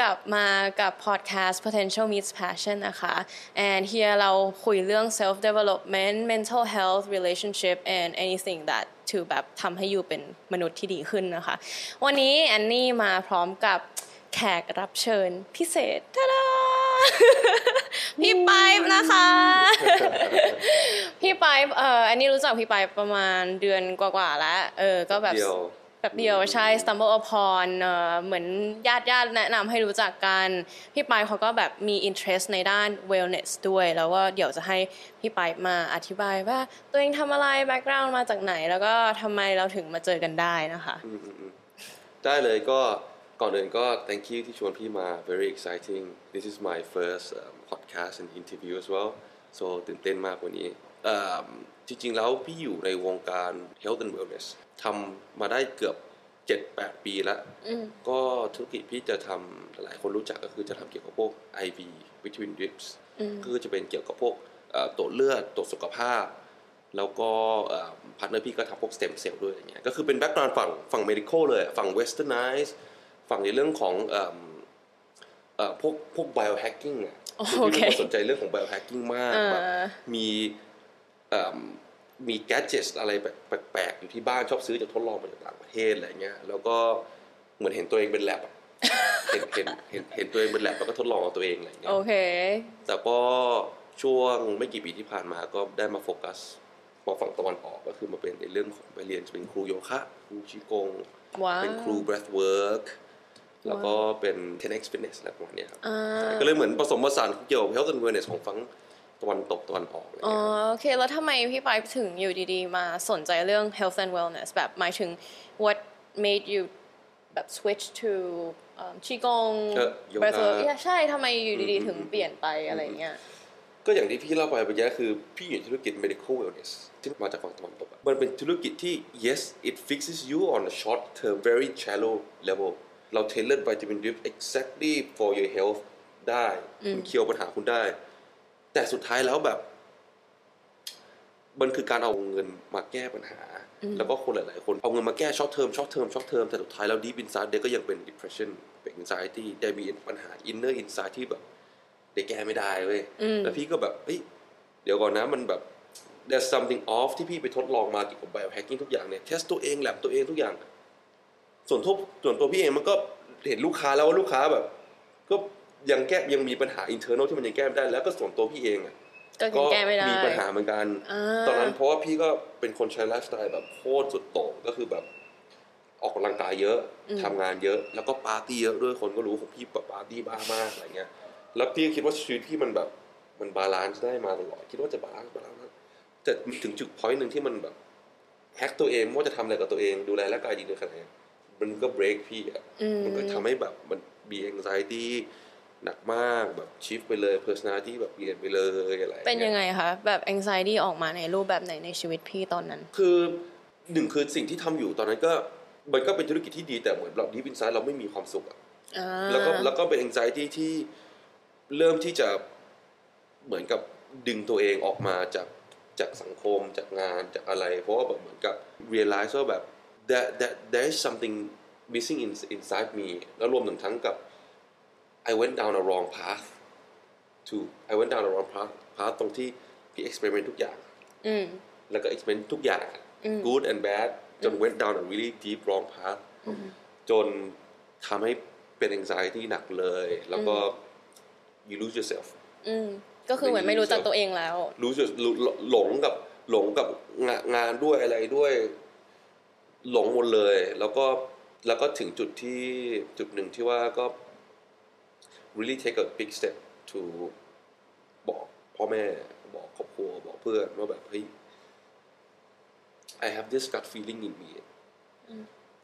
กลับมากับ podcast potential meets passion นะคะ and here เราคุยเรื่อง self development mental health relationship and anything that to แบบทำให้อยู่เป็นมนุษย์ที่ดีขึ้นนะคะ วันนี้แอนนี่มาพร้อมกับแขกรับเชิญพิเศษทาดาพี่ไปนะคะ พี่ไปเอ่ออันนี้รู้จักพี่ไปประมาณเดือนกว่าๆแล้ว เออ ก็แบบ แบบเดียวใช่ stumble upon เหมือนญาติญาติแนะนำให้รู้จักกัน พี่ปายเขาก็แบบมี interest ในด้าน wellness ด้วย แล้วก็เดี๋ยวจะให้พี่ปายมาอธิบายว่า ตัวเองทำอะไร background มาจากไหน แล้วก็ทำไมเราถึงมาเจอกันได้นะคะ ได้เลยก็ก่อนอื่นก็ thank you ที่ชวนพี่มา very exciting this is my first um, podcast and interview as well so ตื่นเต้นมากวันนี้เอิ่มจริงๆแล้วพี่อยู่ในวงการ health and wellness ทำมาได้เกือบ7-8ปีแล้ว ก็ธุรกิจพี่จะทำหลายคนรู้จักก็คือจะทำเกี่ยวกับพวก IV vitamin drips ก็จะเป็นเกี่ยวกับพวกเอ่อตรวจเลือดตรวจสุขภาพ แล้วก็ partner พี่ก็ทำพวกสเต็มเซลล์ด้วยอะไรเงี้ยก็คือเป็น background ฝั่งฝั่ง medical เลยฝั่ง westernized ฝั่งในเรื่องของเอิ่มเอ่อพวกพวก biohacking อะโอเคพี่เป็นคนสนใจเรื่องของ biohacking มากเออแบบมี เอิ่มมี gadgets อะไรแบบแปลกๆอยู่ที่บ้านชอบซื้อจากทดลองมาจากต่างประเทศอะไรเงี้ยแล้วก็เหมือนเห็นตัวเองเป็นแลบอะเห็นเห็นเห็นเห็นตัวเองเป็นแลบแล้วก็ทดลองกับตัวเองอะไรเงี้ยโอเค แต่ก็ช่วงไม่กี่ปีที่ผ่านมาก็ได้มาโฟกัสมาฝั่งตะวันออกก็คือมาเป็นในเรื่องของไปเรียนเป็นครูโยคะครูชีกงว้าวเป็นครู breath work แล้วก็เป็น 10x fitness อะไรประมาณเนี้ยครับอ่าก็เลยเหมือนผสมผสานเกี่ยวกับ health and wellness ของฝั่ง ตะวันตกตะวันออกอะไรอ๋อเงี้ยครับโอเค แล้วทำไมพี่ไปายถึงอยู่ดีๆ มาสนใจเรื่อง health and wellness แบบหมายถึง what made you แบบ switch to ชีกงเออโยคะ breath work yeah ใช่ทำไมอยู่ดีๆ ถึงเปลี่ยนไปอะไรเงี้ยก็อย่างที่พี่เล่าไปเมื่อกี้คือพี่อยู่ในธุรกิจ medical wellness ที่มาจากฝั่งตะวันตกอะมันเป็นธุรกิจที่ yes it fixes you on a short term very shallow level เรา tailor vitamin drip exactly for your health ได้คุณเคียวปัญหาคุณได้ แต่สุดท้ายแล้วแบบมันคือการเอาเงินมาแก้ปัญหา แล้วก็คนหลาย ๆ คนเอาเงินมาแก้ short term short term short term แต่สุดท้ายแล้ว deep inside เด็กก็ยังเป็น depression เป็น anxiety ได้มีปัญหา inner inside ที่แบบเด็กแก้ไม่ได้เว้ยแล้วพี่ก็แบบเฮ้ยเดี๋ยวก่อนนะมันแบบ there's something off ที่พี่ไปทดลองมาเกี่ยวกับ biohacking ทุกอย่างเนี่ย test ตัวเองแลบตัวเองทุกอย่าง ส่วนทุกส่วนตัวพี่เองมันก็เห็นลูกค้าแล้วว่าลูกค้าแบบ ก็ ยังแก้ยังมีปัญหา internal ที่มันยังแก้ไม่ได้ แล้วก็ส่วนตัวพี่เองอะก็ยังแก้ไม่ได้มีปัญหาเหมือนกันอ่าตอนนั้นเพราะว่าพี่ก็เป็นคนใช้ไลฟ์สไตล์แบบโคตรสุดโต่งก็คือแบบออกกำลังกายเยอะทำงานเยอะ แล้วก็ปาร์ตี้เยอะด้วยคนก็รู้ของพี่แบบปาร์ตี้บ้ามากอะไรเงี้ย แล้วพี่ก็คิดว่าชีวิตพี่มันแบบมัน balance ได้มาตลอดคิดว่าจะ balance balance แต่ถึงจุด point หนึ่งที่มันแบบแฮกตัวเองว่าจะทำอะไรกับตัวเองดูแลร่างกายดีเลยขนาดไหนมันก็เบรกพี่อะมันก็ทำให้แบบมันมี anxiety หนักมากแบบชิฟไปเลย personality แบบเปลี่ยนไปเลยอะไรงี้เป็นยังไงคะแบบ anxiety ออกมาในรูปแบบไหนในชีวิตพี่ตอนนั้น คือหนึ่งคือสิ่งที่ทำอยู่ตอนนั้นก็มันก็เป็นธุรกิจที่ดีแต่เหมือนเราดีวินไซด์เราไม่มีความสุขอะอ่าแล้วก็แล้วก็เป็น anxiety ที่เริ่มที่จะเหมือนกับดึงตัวเองออกมาจากจากสังคมจากงานจากอะไร เพราะว่าแบบเหมือนกับ realize ว่าแบบ that that there is something missing in inside me แล้วรวมถึงทั้งกับ I went down a wrong path to I went down a wrong path path ตรงที่พี่ experiment ทุกอย่างอืมแล้วก็ experiment ทุกอย่าง good and bad จน went down a really deep wrong path จนทำให้เป็น anxiety หนักเลย แล้วก็ you lose yourself อืมก็คือเหมือนไม่รู้จักตัวเองแล้ว รู้สึกหลงกับหลงกับงานงานด้วยอะไรด้วย หลงหมดเลย แล้วก็แล้วก็ถึงจุดที่จุดหนึ่งที่ว่าก็ really take a big step to บอกพ่อแม่บอกครอบครัวบอกเพื่อนว่าแบบเฮ้ย I have this gut feeling in me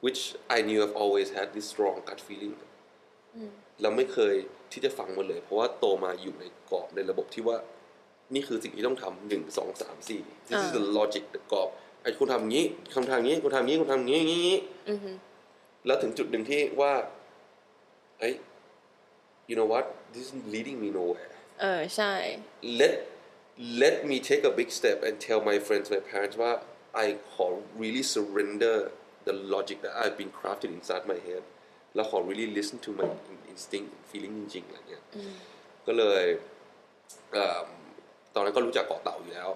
which I knew I've always had this strong gut feeling เราไม่เคยที่จะฟังมันเลย เพราะว่าโตมาอยู่ในกรอบในระบบที่ว่านี่คือสิ่งที่ต้องทำหนึ่งสองสามสี่ this is the logic กรอบไอ้คุณทำอย่างนี้คำทางนี้คุณทำอย่างนี้คุณทำอย่างนี้อย่างนี้แล้วถึงจุดหนึ่งที่ว่าเอ้ย you know what this is leading me nowhere เออใช่ let let me take a big step and tell my friends my parents ว่า I ขอ really surrender the logic that I've been crafted inside my head แล้วขอ really listen to my instinct feeling จริงๆอะไรเงี้ยก็เลยเอ่อตอนนั้นก็รู้จักเกาะเต่าอยู่แล้ว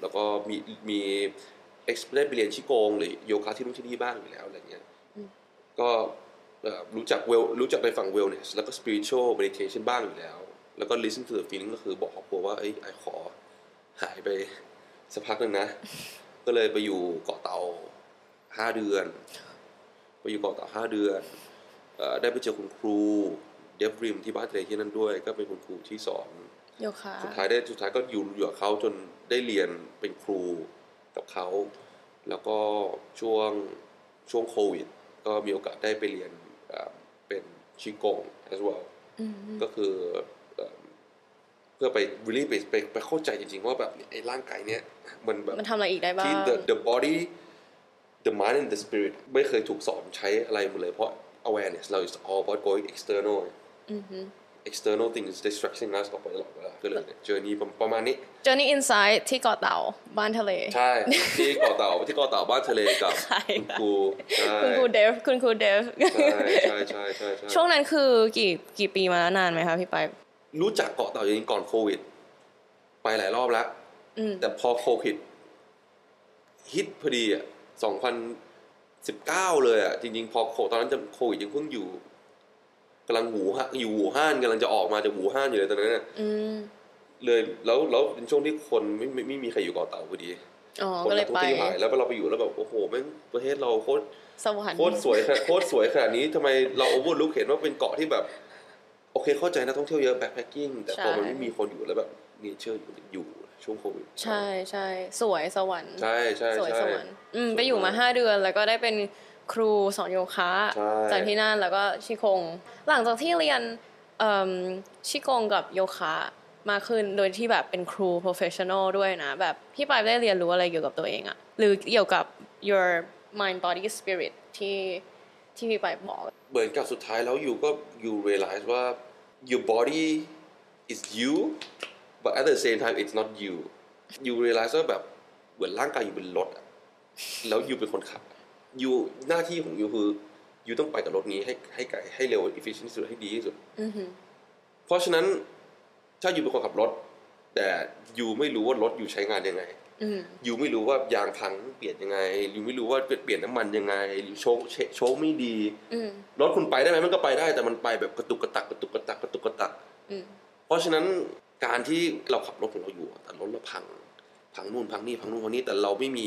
แล้วก็มีมี ex ได้ไปเรียนชิโกงหรือโยคะที่นู่นที่นี่บ้างอยู่แล้วอะไรเงี้ยก็เอ่อ รู้จักเวลรู้จักในฝั่ง wellness แล้วก็ spiritual meditation บ้างอยู่แล้ว แล้วก็ listen to the feeling ก็คือบอกครอบครัวว่าเอ้ยไอขอหายไปสักพักหนึ่งนะ ก็เลยไปอยู่เกาะเต่าห้าเดือน ไปอยู่เกาะเต่าห้าเดือนเอ่อได้ไปเจอคุณครูเดฟริมที่บ้านทะเลที่นั่นด้วย ก็เป็นคุณครูที่สอนโยคะสุดท้ายได้สุดท้ายก็อยู่อยู่กับเขาจนได้เรียนเป็นครูกับเขา แล้วก็ช่วงช่วงโควิด ก็มีโอกาสได้ไปเรียน เอ่อเป็นชิกง as well ก็คือเอ่อเพื่อไป really ไปไปไปเข้าใจจริงๆ ว่าแบบไอ้ร่างกายเนี้ยมันแบบมันทำอะไรอีกได้บ้างที่ the the body the mind and the spirit ไม่เคยถูกสอนใช้อะไรหมดเลยเพราะ awareness เรา is all about going external external things distraction us ออกไปตลอดเวลาก็เลยเจอนี้ประมาณนี้ Journey Inside ที่เกาะเต่าบ้านทะเล ใช่ ที่เกาะเต่าที่เกาะเต่าบ้านทะเลกับใช่คุณค่ะครูใช่คุณครูเดฟคุณครูเดฟใช่ใช่ใช่ใช่ใช่ช่วงนั้นคือกี่กี่ปีมาแล้วนานไหมคะพี่ไปายรู้จักเกาะเต่าจริงๆก่อนโควิด ไปหลายรอบแล้วอืมแต่พอโควิดฮิตพอดีอะสองพันสิบเก้าเลยอะจริงๆ พอโคตอนนั้นจะโควิดยังเพิ่งอยู่ กำลังหูฮะอยู่หูห้านกำลังจะออกมาจากหูห้านอยู่เลยตอนนั้นน่ะอืมเลยแล้วแล้วเป็นช่วงที่คนไม่ไม่ไม่มีใครอยู่เกาะเต่าพอดีอ๋อคนก็เลนัยกท่องไปเที่ยวหายแล้วเราไปอยู่แล้วแบบโอ้โหแม่งประเทศเราโคตรสวรรค์โคตรสวยขนาดโคตรสวยขนาดนี้ทำไมเรา overlook เห็นว่าเป็นเกาะที่แบบ โอเคเข้าใจนักท่องเที่ยวเยอะ backpacking แต่พอมันไม่มีคนอยู่แล้วแบบ nature อยู่ช่วงโควิดใช่ใช่สวยสวรรค์ ใช่ใช่สวยใช่สวรรค์อืมสวยไปอยู่มามากห้าเดือนแล้วก็ได้เป็น ครูสอนโยคะใช่จากที่นั่นแล้วก็ชี่กง หลังจากที่เรียนเอิ่มชี่กงกับโยคะมากขึ้นโดยที่แบบเป็นครู professional ด้วยนะ แบบพี่ไปป์ได้เรียนรู้อะไรเกี่ยวกับตัวเองอะหรือเกี่ยวกับ your mind body spirit ที่ที่พี่ปายบอกเหมือนกับสุดท้ายแล้วอยู่ก็อยู่ realize ว่า your body is you but at the same time it's not you you realize ว่าแบบเหมือนร่างกายอยู่เป็นรถอะแล้วอยู่เป็นคนขับอ ยู่หน้าที่ของอยู่คืออยู่ต้องไปกับรถนี้ให้ให้ไกลให้เร็ว efficient ที่สุดให้ดีที่สุดอือหือเพราะฉะนั้นถ้าอยู่เป็นคนขับรถ แต่อยู่ไม่รู้ว่ารถอยู่ใช้งานยังไงอืมอยู่ไม่รู้ว่ายางพังเปลี่ยนยังไงอยู่ไม่รู้ว่าเปลี่ยนน้ำมันยังไงหรือโชคโชคไม่ดีอืมรถคุณไปได้ไหมมันก็ไปได้ แต่มันไปแบบกระตุกกระตักกระตุกกระตักกระตุกกระตักอืมเพราะฉะนั้นการที่เราขับรถของเราอยู่อะแต่รถเราพัง พังนู่นพังนี่พังนู่นพังนี่แต่เราไม่มี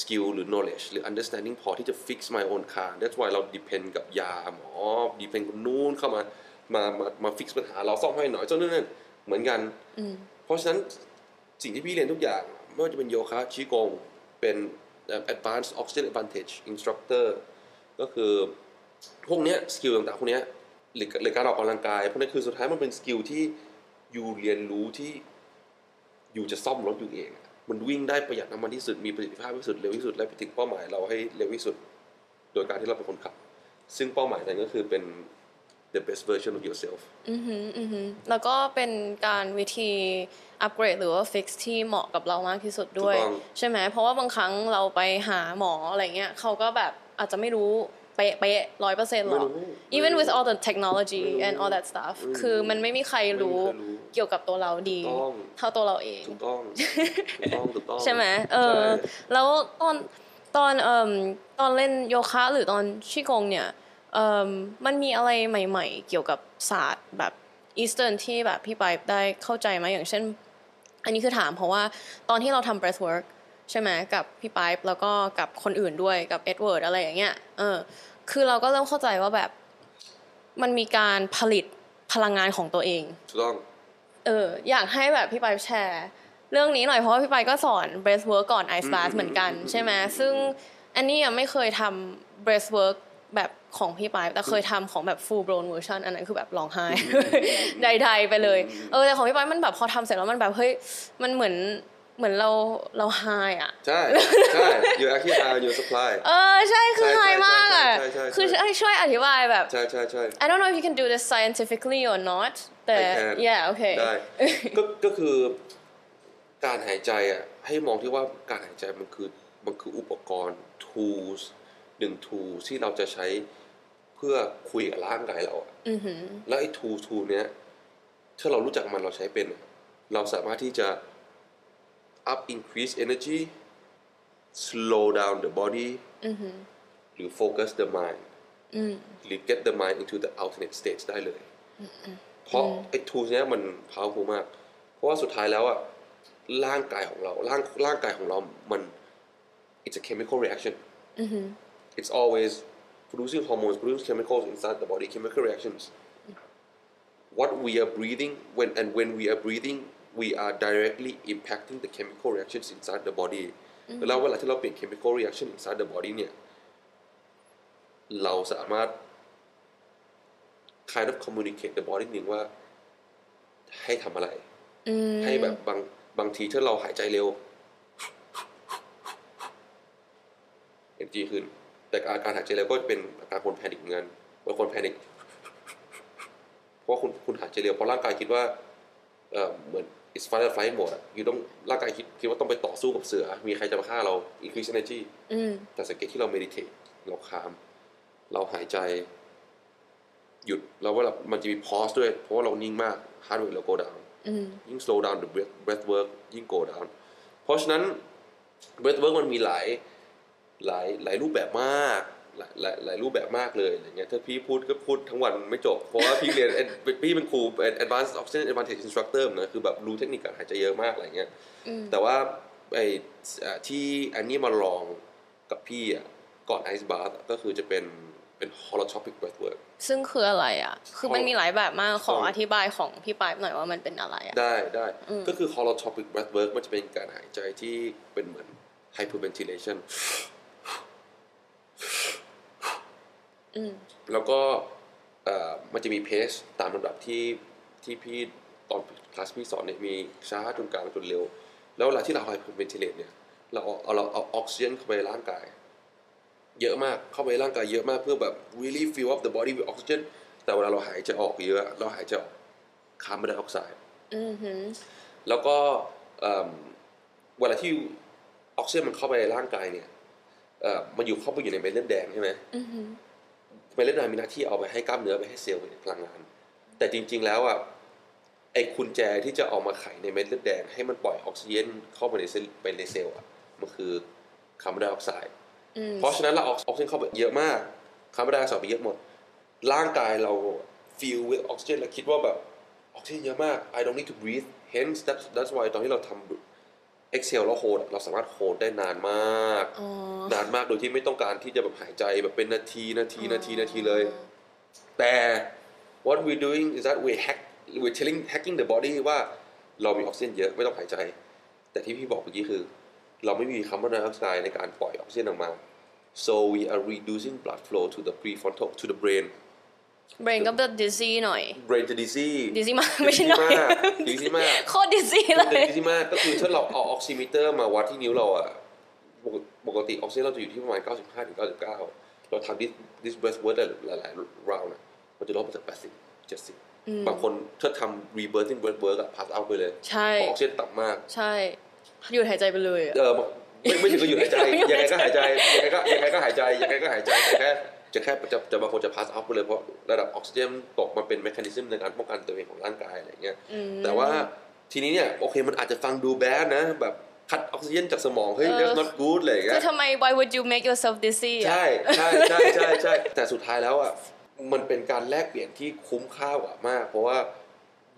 สกิลหรือ knowledge หรือ understanding พอที่จะ fix my own car that's why เรา depend กับยาหมอ depend คนนู้นเข้ามามามามา fix ปัญหาเราซ่อมให้หน่อยเจ้านั่นนั่นเหมือนกันอืมเพราะฉะนั้นสิ่งที่พี่เรียนทุกอย่าง ไม่ว่าจะเป็นโยคะชี่กง เป็นเอ่อ advanced oxygen advantage instructor ก็คือพวกเนี้ย skill ต่างๆพวกเนี้ยหรือหรือการออกกำลังกายพวกนี้คือสุดท้ายมันเป็น skill ที่ you เรียนรู้ที่ you จะซ่อมรถ you เองอะ มันวิ่งได้ประหยัดน้ำมันที่สุดมีประสิทธิภาพที่สุดเร็วที่สุดและไปถึงเป้าหมายเราให้เร็วที่สุด โดยการที่เราเป็นคนขับ ซึ่งเป้าหมายนั้นก็คือเป็น the best version of yourself อือหืออือหือแล้วก็เป็นการวิธีอัปเกรดหรือว่าฟิกซ์ที่เหมาะกับเรามากที่สุดด้วยถูกต้องใช่ไหมเพราะว่าบางครั้งเราไปหาหมออะไรเงี้ยเขาก็แบบอาจจะไม่รู้ เป๊ะเป๊ะร้อยเปอร์เซ็นต์หรอกไม่รู้ even ไม่รู้ with all the technology ไม่รู้ and all that stuff ไม่รู้คือมันไม่มีใครรู้ไม่มีใครรู้เกี่ยวกับตัวเราดีถูกต้องเท่าตัวเราเอง ถูกต้องถูกต้องถูกต้องใช่ไหมเออใช่แล้วตอนตอนเอ่มตอนเล่นโยคะหรือตอนชี่กงเนี่ยเอ่มมันมีอะไรใหม่ ๆ เกี่ยวกับศาสตร์แบบ Eastern ที่แบบพี่ไปป์ได้เข้าใจไหมอย่างเช่น อันนี้คือถามเพราะว่าตอนที่เราทำ breathwork ใช่ไหมกับพี่ไปป์แล้วก็กับคนอื่นด้วยกับเอ็ดเวิร์ดอะไรอย่างเงี้ยเออ คือเราก็เริ่มเข้าใจว่าแบบมันมีการผลิตพลังงานของตัวเองถูกต้องเอออยากให้แบบพี่ไปายแชร์ เรื่องนี้หน่อยเพราะว่าพี่ไปายก็สอน breathwork ก่อน ice bath เหมือนกันใช่ไหมซึ่งอันนี้ยังไม่เคยทำ breathwork แบบของพี่ไปายแต่เคยทำของแบบ full blown version อันนั้นคือแบบร้องไห้ใดๆไปเลย เออแต่ของพี่ไปายมันแบบพอทำเสร็จแล้วมันแบบเฮ้ยมันเหมือนเหมือนเราเราไฮอะ ใช่ ใช่ you actually have your supply เออ ใช่คือใช่ไฮใช่มากอะใช่ใช่ใช่ คือให้ช่วยอธิบายแบบ ใช่ใช่ใช่ I don't know if you can do this scientifically or not แต่ I can yeah okay ได้ก็ก็คือการหายใจอะให้มองที่ว่าการหายใจมันคือมันคืออุปกรณ์ tools หนึ่ง tools ที่เราจะใช้เพื่อคุยกับร่างกายเราอะแล้วไอ้ tool tool เนี้ยถ้าเรารู้จักมันเราใช้เป็นอะเราสามารถที่จะ up increase energy slow down the body หรือ focus the mind หรือ get the mind into the alternate states ได้เลย เพราะไอ้ tools เนี้ยมัน powerful มาก เพราะว่าสุดท้ายแล้วอะร่างกายของเราร่างร่างกายของเรามัน it's a chemical reaction it's always producing hormones producing chemicals inside the body chemical reactions what we are breathing when and when we are breathing we are directly impacting the chemical reactions inside the body แล้วเวลาที่เราเปลี่ยน chemical reaction inside the body เนี่ย เราสามารถ kind of communicate the body หนึ่งว่า ให้ทำอะไร ให้แบบบางบางทีถ้าเราหายใจเร็วเอ็นจีขึ้น แต่อาการหายใจเร็วก็เป็นอาการคนแพนิคเหมือนกันบางคนแพนิคเพราะว่าคุณคุณหายใจเร็วเพราะร่างกายคิดว่าเออเหมือน it's fight or flight mode อะอยู่ต้องร่างกายคิดคิดว่าต้องไปต่อสู้กับเสือ มีใครจะมาฆ่าเรา increase energy แต่สังเกตที่เรา meditate เราคาม เราหายใจ หยุดแล้วว่ามันจะมี pause ด้วย เพราะว่าเรานิ่งมาก heart rate เรา go down ยิ่ง slow down the breath breath work ยิ่ง go down เพราะฉะนั้น breath work มันมีหลายหลายหลายรูปแบบมาก หลายหลายหลายรูปแบบมากเลยอะไรเงี้ยถ้าพี่พูดก็พูดทั้งวันไม่จบ เพราะว่าพี่เรียนพี่เป็นครูเป็น advanced oxygen advantage instructor นะคือแบบรู้เทคนิคการหายใจเยอะมากอะไรเงี้ยแต่ว่าไอ้ที่อันนี้มาลองกับพี่อะก่อน ice bath ก็คือจะเป็น เป็น holotropic breath work ซึ่งคืออะไรอะ คือมันมีหลายแบบมากขออธิบายของพี่ปายหน่อยว่ามันเป็นอะไรอะ ได้ได้ ก็คือ holotropic breath work มันจะเป็นการหายใจที่เป็นเหมือน hyperventilation แล้วก็มันจะมีเพสตามลำดับที่ที่พี่ตอนคลาสพี่สอนเนี่ยมีช้าจนกลางจนเร็ว แล้วเวลาที่เรา hyperventilate เนี่ย เราเอาเราเอาออกซิเจนเข้าไปในร่างกาย เยอะมากเข้าไปในร่างกายเยอะมากเพื่อแบบ really fill up the body with oxygen แต่เวลาเราหายใจออกเยอะเราหายใจออกคาร์บอนไดออกไซด์แล้วก็เวลาที่ออกซิเจนมันเข้าไปในร่างกายเนี่ยมันอยู่เข้าไปอยู่ในเม็ดเลือดแดงใช่ไหมเม็ดเลือดแดงมีหน้าที่เอาไปให้กล้ามเนื้อไปให้เซลล์เป็นพลังงาน แต่จริง ๆ แล้วอะไอ้กุญแจที่จะเอามาไขในเม็ดเลือดแดง ให้มันปล่อยออกซิเจนเข้าไปในเซลล์ไปในเซลล์อะมันคือคาร์บอนไดออกไซด์ เพราะฉะนั้นเราออกซิเจนเข้าไปเยอะมากคาร์บอนไดออกไซด์ไปเยอะหมด ร่างกายเรา fill with oxygen แล้วคิดว่าแบบออกซิเจนเยอะมาก I don't need to breathe hence that's that's why ตอนที่เราทำ Excel แล้วโฮดเราสามารถโฮดได้นานมาก นานมากโดยที่ไม่ต้องการที่จะแบบหายใจแบบเป็นนาทีนาทีนาทีนาทีเลย แต่ what we doing is that we hack we telling hacking the body ว่าเรามีออกซิเจนเยอะไม่ต้องหายใจ แต่ที่พี่บอกเมื่อกี้คือ เราไม่มีคาร์บอนไดออกไซด์ในการปล่อยออกซิเจนออกมา so we are reducing blood flow to the prefrontal to the brain brain ก็แบบ dizzy หน่อย brain จะ dizzy dizzy มากไม่ใช่หน่อย dizzy มากโคตร dizzy เลย dizzy มากก็คือถ้าเราเอา oximeter มาวัดที่นิ้วเราอะปกติออกซิเจนเราจะอยู่ที่ประมาณ 95ถึง99 เราทำ this this breath work หลายๆ round อะมันจะลดมาจาก 80 70 บางคนถ้าทำ rebirthing breath work อะ pass out ไปเลยใช่เพราะออกซิเจนต่ำมาก ใช่ หยุดหายใจไปเลยอะ เออไม่ไม่ถึงกับหยุดหายใจ ยังไงก็หายใจ ยังไงก็ยังไงก็หายใจ ยังไงก็หายใจ แต่แค่จะแค่จะจะบางคนจะ pass out ไปเลยเพราะระดับออกซิเจนตกมันเป็น mechanism ในการป้องกันตัวเองของร่างกายอะไรเงี้ยแต่ว่าทีนี้เนี่ยโอเคมันอาจจะฟังดูแบดนะ แบบคัดออกซิเจนจากสมองเฮ้ย that's not good อะไรเงี้คือย ทำไม why would you make yourself dizzy อะ ใช่ใช่ใช่ใช่ใช่แต่สุดท้ายแล้วอะมันเป็นการแลกเปลี่ยนที่คุ้มค่ากว่ามาก เพราะว่า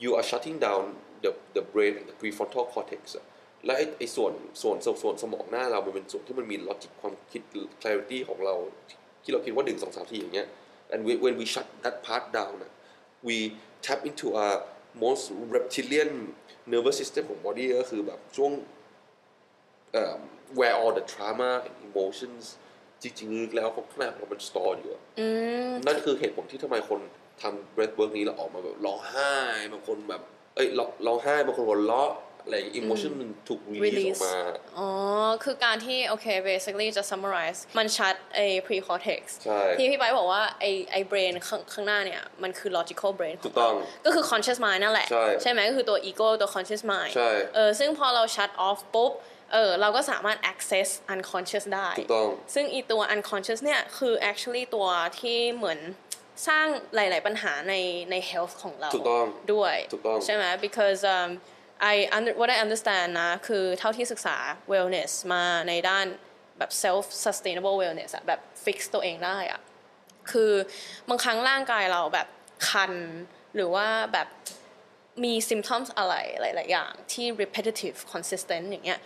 you are shutting down the the brain and the prefrontal cortex อะ และไอ้ไอ้ส่วนส่วนส่วนส่วนสมองหน้าเรามันเป็นส่วนที่มันมี logic ความคิด clarity ของเรา ที่เราคิดว่าหนึ่งสองสามสี่อย่างเงี้ย and when when we shut that part down อะ we tap into our most reptilian nervous system ของ body ก็คือแบบช่วง um, where all the trauma and emotions จริงๆลึกแล้วข้างในของเรามัน store อยู่อะนั่นคือเหตุผลที่ทำไมคนทำ breath work นี้แล้วออกมาแบบร้องไห้บางคนแบบเอ้ยร้องร้องไห้บางคนหัวเราะ อะไรอย่าง emotion มันถูก release อ release อกมา อ๋อ คือการที่ โอเค basically จะ summarize มันชัดไอ้ pre-cortex ใช่ที่พี่ไปบอกว่า ไอ้ไอ้ brain ข้างข้างหน้าเนี่ย มันคือ logical brain ขถูองกต้องเราก็คือ conscious mind นั่นแหละ ใช่ไหมก็คือตัว ego ตัว conscious mind ใช่เออซึ่งพอเรา shut off ปุ๊บเออเราก็สามารถ access unconscious ได้ ถูกต้อง ซึ่งอีตัว unconscious เนี่ย คือ actually ตัวที่เหมือนสร้างหลาย ๆ ปัญหาในใน health ของเรา ถูกต้อง ด้วย ถูกต้อง ใช่ไหม because um, I under what I understand นะ คือเท่าที่ศึกษา wellness มาในด้านแบบ self sustainable wellness อะแบบ fix ตัวเองได้อะคือบางครั้งร่างกายเราแบบคัน หรือว่าแบบมี symptoms อะไรหลาย ๆ อย่างที่ repetitive consistent อย่างเงี้ย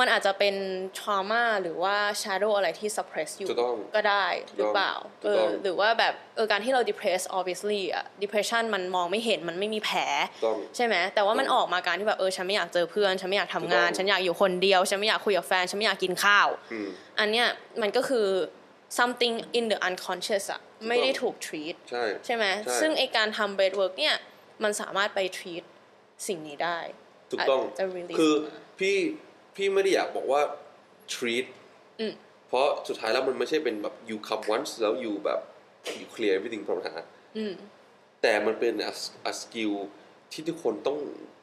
มันอาจจะเป็น trauma หรือว่า shadow อะไรที่ suppress อยู่ถูกต้องก็ได้หรือเปล่าถูเอกต้อองหรือว่าแบบเออการที่เรา depress obviously อะ depression มันมองไม่เห็นมันไม่มีแผลต้องใช่ไหมแต่ว่ามันออกมาการที่แบบเออฉันไม่อยากเจอเพื่อนฉันไม่อยากทำงานถูกต้องฉันอยากอยู่คนเดียว ฉันไม่อยากคุยกับแฟน ฉันไม่อยากกินข้าวอืมอันเนี้ยมันก็คือ something in the unconscious อะไม่ได้ถูก treat ใช่ใช่ไหมใช่ซึ่งไอการทำ breath work เนี่ยมันสามารถไป treat สิ่งนี้ได้ถูกต้องอาจจะ release คือมาพี่ พี่ไม่ได้อยากบอกว่า treat อืมเพราะสุดท้ายแล้วมันไม่ใช่เป็นแบบ you come once แล้ว you แบบ you clear everything ปัญหาอืมแต่มันเป็น a, a skill ที่ทุกคนต้อง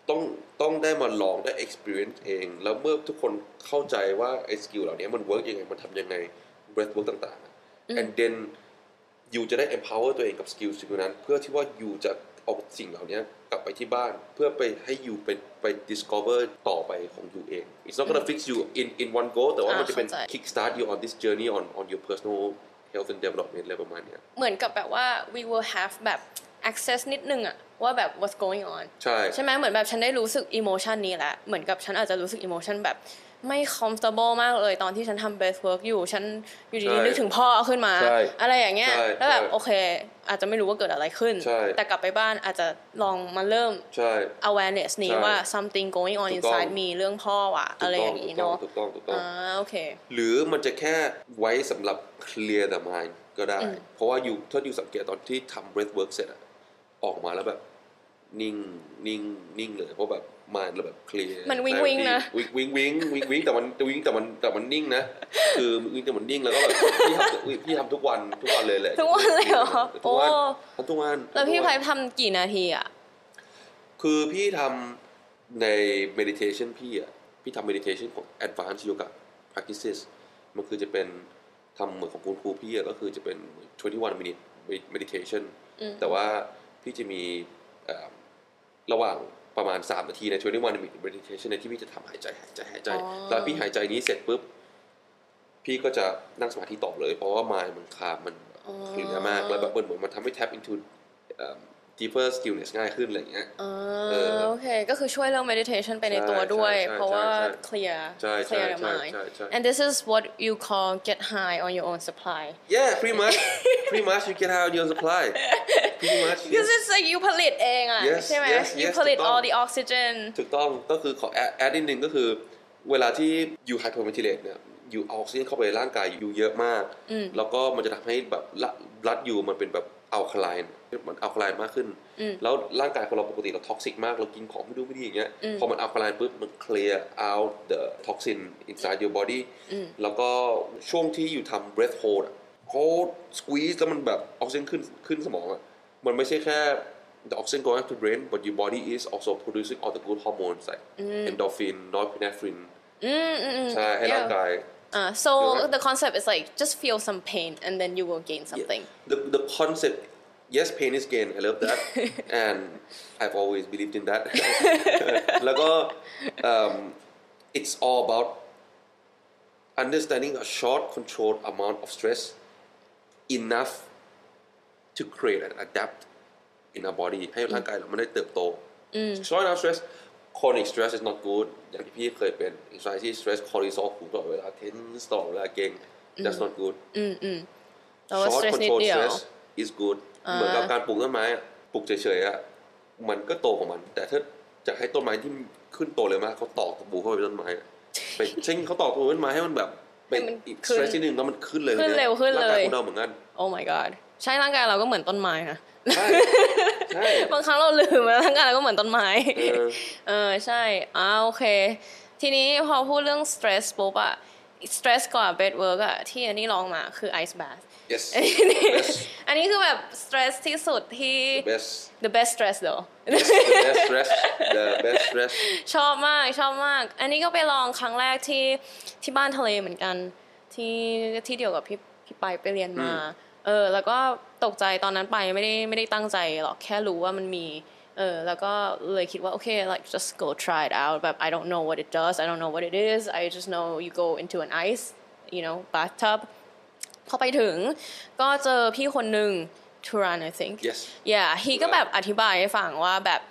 ต้องต้องได้มาลองได้ experience เอง แล้วเมื่อทุกคนเข้าใจว่าไอ้ skill เหล่านี้มัน work ยังไง มันทำยังไง breath work ต่างๆอะ and then you จะได้ empower ตัวเองกับ skill สิ่งนั้น เพื่อที่ว่า you จะ เอาสิ่งเหล่านี้กลับไปที่บ้านเพื่อไปให้ you ไปไป discover ต่อไปของ you เอง it's not gonna fix you in in one go แต่ว่ามันจะเป็นอ่าเข้าใจ kick start you on this journey on on your personal health and development อะไรประมาณเนี้ยเหมือนกับแบบว่า we will have แบบ access นิดนึงอะว่าแบบ what's going on ใช่ใช่ไหมเหมือนแบบฉันได้รู้สึก emotion นี้แหละเหมือนกับฉันอาจจะรู้สึก emotion แบบ ไม่ comfortable มากเลยตอนที่ฉันทำ breath work อยู่ ฉันอยู่ดีใช่ๆนึกถึงพ่อขึ้นมาใช่อะไรอย่างเงี้ยใช่แล้วแบบใช่โอเค อาจจะไม่รู้ว่าเกิดอะไรขึ้นใช่แต่กลับไปบ้านอาจจะลองมาเริ่มใช่ awareness นี้ใช่ว่า something going on ถูกต้อง inside me เรื่องพ่อว่ะถูกอะไรต้อย่างนี้เนาะถูกต้องถูกต้องอ่าโอเค หรือมันจะแค่ไว้สำหรับ clear the mind ก็ได้ เพราะว่าอยู่ถ้าอยู่สังเกตตอนที่ทำ breath work เสร็จอะออกมาแล้วแบบนิ่งนิ่งนิ่งเลยเพราะแบบ mind เราแบบ clear มันวิงวิงนะวิงวิงวิงวิงวิงแต่มันวิงแต่มันแต่มันนิ่งนะคือวิงแต่มันนิ่งแล้วก็แบบพี่ทำพี่ทำทุกวันทุกวันเลยแหละทุกวันเลยเหรอทุกวันโอ้ทำทุกวันแล้วพี่ทำทุกไพวันทำกี่นาทีอะคือพี่ทำใน meditation พี่อะพี่ทำ meditation ของ advanced yoga practices มันคือจะเป็นทำเหมือนของคุณครูพี่อะก็คือจะเป็น 21 minute meditation แต่ว่าพี่จะมีเอ่อระหว่าง ประมาณ 3 นาทีใน21 minute meditation ในที่พี่จะทำหายใจหายใจหายใจอ๋อแล้วพี่หายใจนี้เสร็จปุ๊บ พี่ก็จะนั่งสมาธิต่อเลย เพราะว่า mind มันคามมันเคลียร์มาก แล้วแบบเหมือนมันทำให้ tap into เอ่อ deeper stillness ง่ายขึ้นอะไรอย่างเงี้ยอ่าเออโอเค ก็คือช่วยเรื่อง meditation ไปในใช่ตัวด้วยใช่ใช่เพราะว่าใช่ clear ใช่ใช่ clear the ใช่ mind ใช่ใช่ and this is what you call get high on your own supply Yeah, pretty much. pretty much you get out your supply. Pretty much. because yes. it's like you ผลิตเองอะ Yes, ใช่ไหม yes, you yes, ผลิตถูกต้อง all the oxygen ถูกต้องก็คือขอแอดแอดนิดนึงก็คือ เวลาที่ you hyperventilate เนี่ย you เอาออกซิเจนเข้าไปในร่างกายอยู่เยอะมาก แล้วก็มันจะทำให้แบบ blood you มันเป็นแบบ alkaline มัน alkaline มากขึ้น แล้วร่างกายของเราปกติเรา toxic มาก เรากินของไม่ดูไม่ดีอย่างเงี้ย พอมันอัลคาไลน์ปุ๊บ มัน clear out the toxin inside your body แล้วก็ช่วงที่ you ทำ breath hold อะเขา squeeze แล้วมันแบบออกซิเจนขึ้นขึ้นสมองอะมันไม่ใช่แค่ the oxygen going to brain but your body is also producing all the good hormones like endorphin norepinephrine ใช่ให้ร่างกาย Uh, so You're right. the concept is like just feel some pain and then you will gain something. the the concept yes pain is gain I love that and I've always believed in that แล้วก็ um, it's all about understanding a short controlled amount of stress enough to create and adapt in our body ให้ร่างกายเราไม่ได้เติบโต short enough stress chronic stress is not good อย่างที่พี่เคยเป็น anxiety stress cortisol สูงตลอดเวลา tense ตลอดเวลาเก่ง that's not good แต่ว่า short stress นิด control เดียว stress is good เหมือนกับการปลูกต้นไม้อะปลูกเฉยๆอะมันก็โตของมัน แต่ถ้าจะให้ต้นไม้ที่ขึ้นโตเลยมากเขาตอกตะปูเข้าไปในต้นไม้อะไปเช่นเขาตอกตะปูต้นไม้ให้มันแบบเป็นให้มันอีกขึ้น stress ที่หนึ่งแล้วมันขึ้นเลยขึ้นเร็วขึ้นเลยร่างกายของเราเหมือนกัน Oh my god ใช่ร่างกายเราก็เหมือนต้นไม้นะ ใช่ใช่บางครั้งเราลืมแล้วร่างกายเราก็เหมือนต้นไม้เออเออใช่อ่าโอเค ทีนี้พอพูดเรื่อง stress ปุ๊บอะ stress กว่า bed work อะที่อันนี้ลองมาคือ ice bath yes อันนี้ best อันนี้คือแบบ stress ที่สุดที่ best the best stress though yes the best stress the best stress ชอบมากชอบมาก อันนี้ก็ไปลองครั้งแรกที่ที่บ้านทะเลเหมือนกัน ที่ที่เดียวกับพี่พี่ไปไปเรียนมา เออ แล้วก็ ตกใจตอนนั้นไปไม่ได้ไม่ได้ตั้งใจหรอกแค่รู้ว่ามันมีเออแล้วก็เลยคิดว่าโอเค like just go try it out แบบ I don't know what it does I don't know what it is I just know you go into an ice you know bathtub พอไปถึงก็เจอพี่คนหนึ่ง Turan I think Yes yeah he ก็แบบอธิบายให้ฟังว่าแบบ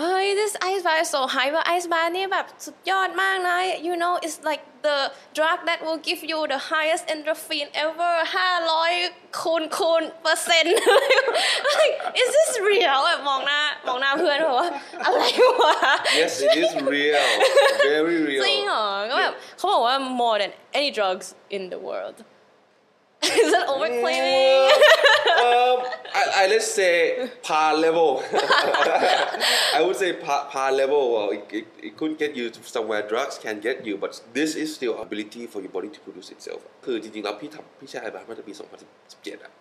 เฮ้ย this ice bath is so high ว่า ice bath นี่แบบสุดยอดมากนะ you know it's like the drug that will give you the highest endorphin ever 500คูณคูณเปอร์เซ็นต์ like is this real แบบมองหน้ามองหน้าเพื่อนบอกว่า อะไรวะ yes it is real very real จริงเหรอ ก็แบบเขาบอกว่า more than any drugs in the world is that overclaiming um, I, I let's say par level. I would say par, par level. Well, it, it, it couldn't get you to somewhere drugs can get you, but this is still ability for your body to produce itself. คือจริงๆแล้วพี่ทำพี่ใช้ไอบ้ามาตั้งปี 2017อะ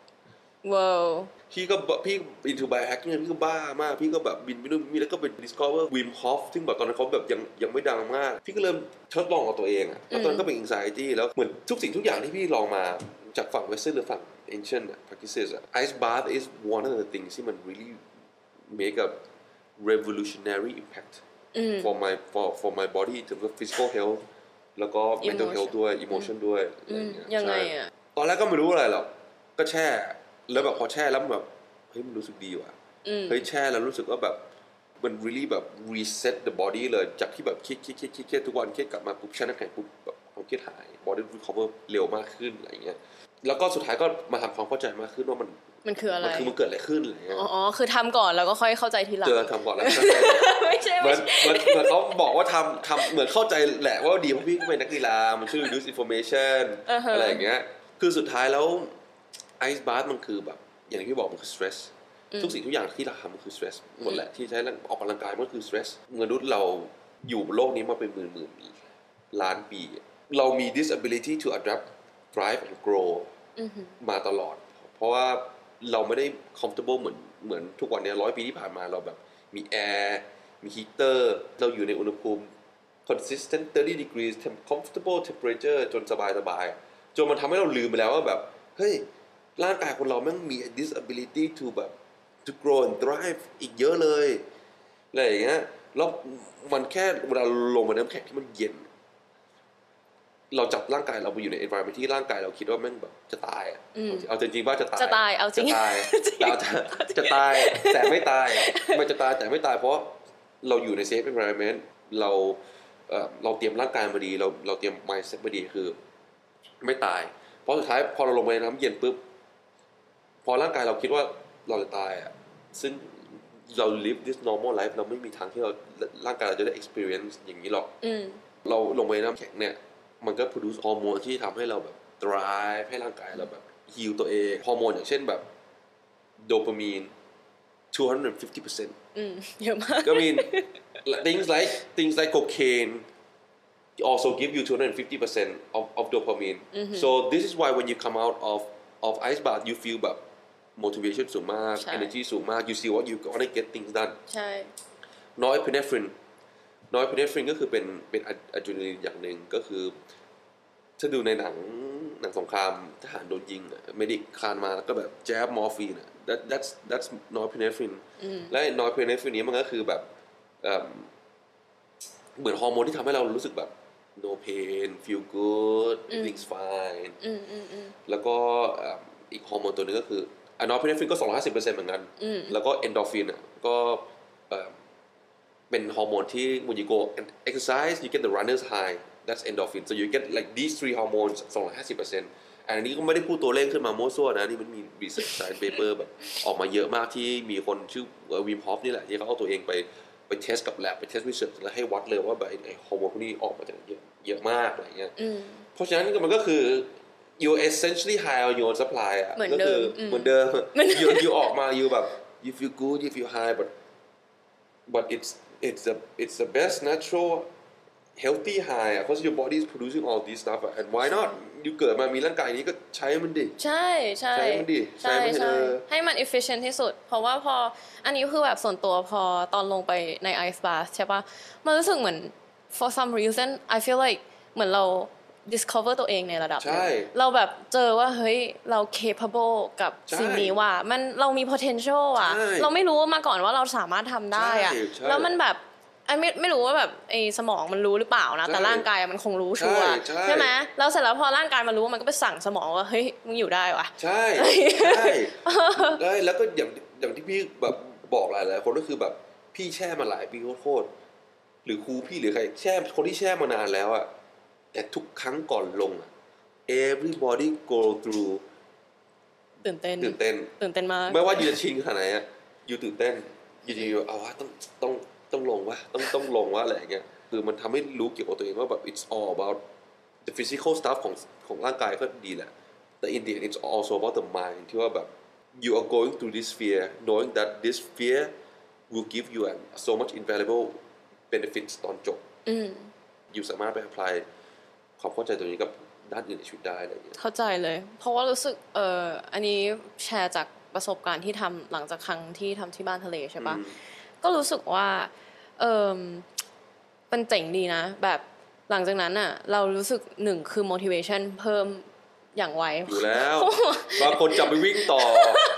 wow พี่ก็บพี่ into biohacking พี่ก็บ้ามาก พี่ก็แบบบินไปนู่นมีแล้วก็ไป discover Wim Hof ซึ่งแบบตอนนั้นเขาแบบยังยังไม่ดังมาก พี่ก็เริ่มทดลองกับตัวเองอะแล้วตอนนั้นก็เป็น anxiety แล้วเหมือนทุกสิ่งทุกอย่างที่พี่ลองมาจากฝั่ง western หรือฝั่ง ancient อะ practices อะ ice bath is one of the things ที่มัน really make a revolutionary impact for my for for my body in terms of physical health แล้วก็ mental Emotion health ด้วย emotion ด้วยอะไรอางเงี้ยังไงใช่อะตอนแรกก็ไม่รู้อะไรหรอกก็แช่ แล้วแบบพอแช่แล้วมันแบบเฮ้ยมันรู้สึกดีว่ะเฮ้ยแช่แล้วรู้สึกว่าแบบมัน really แบบ reset the body เลยจากที่แบบเครียดเครียดเครียดเครียดเครียดทุกวันเครียดกลับมาปุ๊บแช่น้ำแข็งปุ๊บแบบความเครียดหาย body recover เร็วมากขึ้นอะไรเงี้ยแล้วก็สุดท้ายก็มาทำความเข้าใจมากขึ้นว่ามันมันคืออะไรมันคือมันเกิดอะไรขึ้นอะไรเงี้ยอ๋อคือทำก่อนแล้วก็ค่อยเข้าใจทีหลังเจอทำก่อนแล้วไม่ใช่เหมืไม่อนใช่เหมือนเหมือนเขาบอกว่าทำทำเหมือนเข้าใจแหละว่าดีเพราะพี่ก็เป็นนักกีฬามันช่วย reduce information อ่าฮะอะไรอย่างเงี้ยคือสุดท้ายแล้ว ice bath มันคือแบบอย่างที่พี่บอกมันคือ stress ทุกสิ่งทุกอย่างที่เราทำมันคือ stress หมดแหละที่ใช้ออกกำลังกายมันคือ stress มนุษย์เราอยู่บนโลกนี้มาเป็นหมื่นหมื่นล้านปีเรามี this ability to adapt thrive and grow มาตลอด เพราะว่าเราไม่ได้ comfortable เหมือนเหมือนทุกวันเนี้ร้อยปีที่ผ่านมาเราแบบมีแอร์มีฮีเตอร์เราอยู่ในอุณหภูมิ consistent 30 degrees temp- comfortable temperature จนสบายสบายๆจนมันทำให้เราลืมไปแล้วว่าแบบ เฮ้ย ร่างกายคนเราแม่งมี this ability to แบบ to grow and thrive อีกเยอะเลยอะไรอย่างเงี้ยแล้วมันแค่เวลาลงมาในน้ำแข็งที่มันเย็น เราจับร่างกายเราไปอยู่ใน environment ที่ร่างกายเราคิดว่าแม่งแบบจะตายอะเอาจริงๆว่าจะตายจะตายเอาจริงจะตายแต่เอาจะจะตายแต่ไม่ตายมันจะตายแต่ไม่ตายเพราะเราอยู่ใน safe environment เราเอ่อเราเตรียมร่างกายมาดี เราเราเตรียม mindset มาดีคือ ไม่ตาย เพราะสุดท้ายพอเราลงไปในน้ำเย็นปุ๊บ พอร่างกายเราคิดว่าเราจะตายอะซึ่งเรา live this normal life เราไม่มีทางที่เราร่างกายเราจะได้ experience อย่างนี้หรอกอืมเราลงไปในน้ำแข็งเนี่ย มันก็ produce ฮอร์โมนที่ทำให้เราแบบ drive ให้ร่างกายเราแบบ heal ตัวเองฮอร์โมนอย่างเช่นแบบโดปามีน250%อืมเยอะมาก I mean things like things like cocaine also give you 250% of, of dopamine so this is why when you come out of of ice bath you feel แบบ motivation สูงมาก ใช่ energy สูงมาก you see what you wanna get things done ใช่ norepinephrine norepinephrine ก็คือเป็นเป็นอะดรีนาลีนอย่างหนึ่งก็คือ ถ้าดูในหนังหนังสงครามทหารโดนยิงอะ medic คลานมาแล้วก็แบบ jab มอร์ฟีนอะ that that's that's norepinephrine และ norepinephrine นี้มันก็คือแบบเอิ่มเหมือนฮอร์โมนที่ทำให้เรารู้สึกแบบ no pain feel good everything's fine อืมอืมอืมแล้วก็เอิ่มอีกฮอร์โมนตัวหนึงก็คือ อะ norepinephrine ก็ 250%เหมือนกัน แล้วก็เอนโดรฟินอะก็เอิ่มเป็นฮอร์โมนที่ when you go and exercise you get the runner's high that's endorphin so you get like these three hormones 250%อันนี้ก็ไม่ได้พูดตัวเลขขึ้นมาโม้ซั่วนะ นี่มันมี research science paper แบบออกมาเยอะมากที่มีคนชื่อWim Hof นี่แหละ ที่เขาเอาตัวเองไปไป test กับ lab ไป test research แล้วให้วัดเลยว่าแบบไอ้ฮอร์โมนพวกนี้ออกมาจากเยอะเยอะมากอะไรเงี้ยเพราะฉะนั้นมันก็คือ you essentially high on your own supply อะเหมือนก็เดิคืมอเหมือนเดิม you you ออกมา you แบบ you feel good you feel high but but it's it's the it's the best natural healthy high อะ because your body is producing all these stuff อะ and why not you เกิดมามีร่างกายนี้ก็ใช้มันดิ ใช่ใช่ใช้มันดิใช่ใช้มันใช่เออให้มัน efficient ที่สุด เพราะว่าพออันนี้คือแบบส่วนตัวพอตอนลงไปใน ice bath ใช่ปะมันรู้สึกเหมือน for some reason I feel like เหมือนเรา discover ตัวเองในระดับหนึ่งใช่ เราแบบเจอว่าเฮ้ยเรา capable กับใช่สิ่งนี้ว่ะมันเรามี potential อะใช่เราไม่รู้มาก่อนว่าเราสามารถทำได้อะใช่ใช่แล้วมันแบบไอ้ไม่ไม่รู้ว่าแบบไอ้สมองมันรู้หรือเปล่านะ แต่ใช่ร่างกายมันคงรู้ชัวร์ใช่ใช่ไหมแล้วเสร็จแล้วพอร่างกายมันรู้มันก็ไปสั่งสมองว่าเฮ้ยมึงอยู่ได้ว่ะใช่ใช่ใช่แล้วก็อย่างอย่างที่พี่แบบบอกหลายหลายๆคนก็คือแบบพี่แช่มาหลายปีโคตรๆหรือครูพี่หรือใครแช่คนที่แช่มานานแล้วอะ แต่ทุกครั้งก่อนลงอะ everybody go through ตื่นเต้นตื่นเต้นตื่นเต้นมากไม่ว่าอยู่จะชิงขนาดไหนอะอยู่ตื่นเต้นอยู่ดีๆเอาวะต้องต้องต้องลงวะต้องต้องลงวะอะไรอย่างเงี้ยคือมันทำให้รู้เกี่ยวกับตัวเองว่าแบบ it's all about the physical stuff ของของร่างกายก็ดีแหละแต่ in the end it's also about the mind ที่ว่าแบบ you are going through this fear knowing that this fear will give you an, so much invaluable benefits ตอนจบอืมอยู่สามารถไป apply ความเข้าใจตัวนี้กับด้านอื่นในชีวิตได้อะไรอย่างเงี้ยเข้าใจเลย เพราะว่ารู้สึกเอออันนี้แชร์จากประสบการณ์ที่ทำหลังจากครั้งที่ทำที่บ้านทะเลใช่ปะอืมก็รู้สึกว่าเออมันเจ๋งดีนะ แบบหลังจากนั้นอะ เรารู้สึกหนึ่งคือ motivation เพิ่มอย่างไวอยู่แล้วบางคนจะไปวิ่งต่อ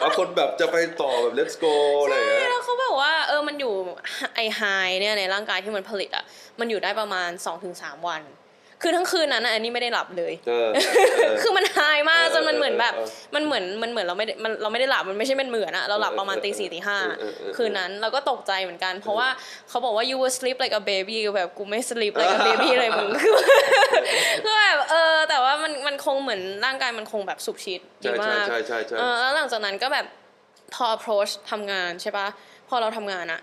บางคนแบบจะไปต่อแบบ let's go อะไรอย่างเงี้ยแล้วเขาบอกว่าเออมันอยู่ไอไฮเนี่ยในร่างกายที่มันผลิตอะมันอยู่ได้ประมาณ 2-3 วัน คือทั้งคืนนั้นน่ะอันนี้ไม่ได้หลับเลยเออเออคือมันไฮมากเออจนมันเหมือนแบบเออเออมันเหมือนมันเหมือนเราไม่ได้มันเราไม่ได้หลับมันไม่ใช่เป็นเหมือนอะเราหลับประมาณตีสี่ตีห้าเออเออเออคืนนั้นเราก็ตกใจเหมือนกัน เพราะว่าเขาบอกว่า you will sleep like a baby แบบกูไม่ sleep like a baby เลยมึงคือคือแบบเออแต่ว่ามันมันคงเหมือนร่างกายมันคงแบบสุขชิดดีใช่มาใช่กใช่ใช่ใช่เออแล้วหลังจากนั้นก็แบบพอ approach ทำงานใช่ปะพอเราทำงานอะ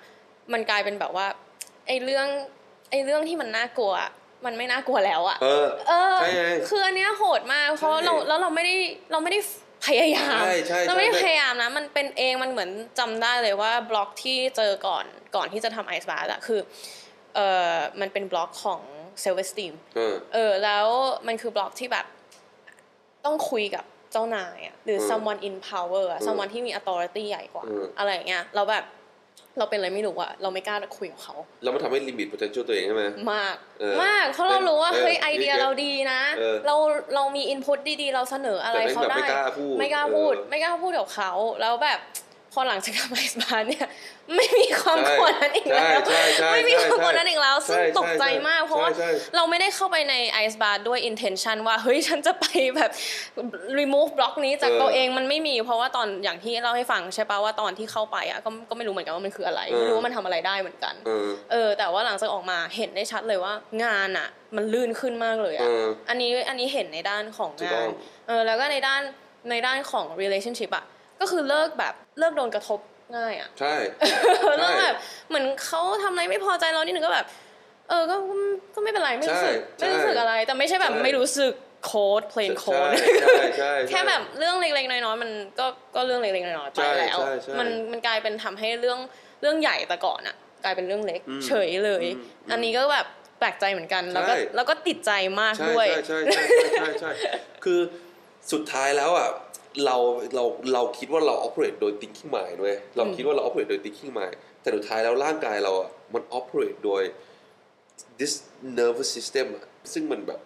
มันกลายเป็นแบบว่าไอ้เรื่องไอ้เรื่องที่มันน่ากลัวอะ มันไม่น่ากลัวแล้วอะเออเออใช่ไงคืออันเนี้ยโหดมากเพราะใช่เราแล้วเราไม่ได้เราไม่ได้พยายามใช่ใช่เราไม่ได้ใช่พยายามนะ มันเป็นเองมันเหมือนจำได้เลยว่าบล็อกที่เจอก่อนก่อนที่จะทำไอซ์บาร์อะคือเออมันเป็นบล็อกของเซลฟ์ e สตีมเออเออแล้วมันคือบล็อกที่แบบต้องคุยกับเจ้านายอะหรืออืม someone in power อะอืม someone ที่มี authority ใหญ่กว่าอืมอะไรอย่างเงี้ยเราแบบ เราเป็นอะไรไม่รู้อะเราไม่กล้าคุยกับเขาแล้วมันทำให้ limit potential ตัวเองใช่ไหมมากเออมากเพราะเรารู้ว่าเออเฮ้ยไอเดียเออเราดีนะเออเราเรามี input ดีๆ เราเสนออะไรแต่เขาแม่งแบบได้ ไม่กล้าพูด ไม่กล้าพูดเออไม่กล้าพูดกับเขาแล้วแบบ พอหลังจากทำไอซ์บาร์เนี่ยไม่มีความใช่กลัวนั้นอีกแล้วใช่ใช่ใช่ไม่มีความใช่กลัวนั้นอีกแล้ว ซึ่งใช่ตกใจมาก เพราะว่าใช่ใช่เราไม่ได้เข้าไปในไอซ์บาร์ด้วย intention ว่าเฮ้ยฉันจะไปแบบ remove block นี้จากเออตัวเองมันไม่มี เพราะว่าตอนอย่างที่เล่าให้ฟังใช่ปะว่าตอนที่เข้าไปอะก็ก็ไม่รู้เหมือนกันว่ามันคืออะไรเออไม่รู้ว่ามันทำอะไรได้เหมือนกันเออเออ แต่ว่าหลังจากออกมาเห็นได้ชัดเลยว่างานอะ มันลื่นขึ้นมากเลยเออะออันนี้อันนี้เห็นในด้านของงานถูกต้องเออแล้วก็ในด้านในด้านของ relationship อะก็คือเลิกแบบ เลิกโดนกระทบง่ายอะใช่เลิกแบบเหมือนเขาทำอะไรไม่พอใจเรานิดนึงก็แบบ เออก็ก็ก็ไม่เป็นไรไม่รู้สึกใช่ไม่รู้สึกอะไร แต่ไม่ใช่แบบใช่ไม่รู้สึกโค้ด plain โค้ดใช่ใช่ใช่แค่แบบเรื่องเล็กๆน้อยๆมันก็ก็เรื่องเล็กๆน้อยๆไปใช่แล้วใช่ใช่มันมันกลายเป็นทำให้เรื่องเรื่องใหญ่แต่ก่อนอะกลายเป็นเรื่องเล็กอืมเฉยเลยอืมอันนี้ก็แบบแปลกใจเหมือนกันแล้วก็ใช่แล้วก็ติดใจมากใช่ด้วยใช่ใช่ใช่ใช่ใช่ใช่คือสุดท้ายแล้วอะ เราเราเราคิดว่าเรา operate โดย thinking mind ด้วยเราอืมคิดว่าเรา operate โดย thinking mind แต่สุดท้ายแล้วร่างกายเราอะมัน operate โดย this nervous system อะซึ่งมันแบบ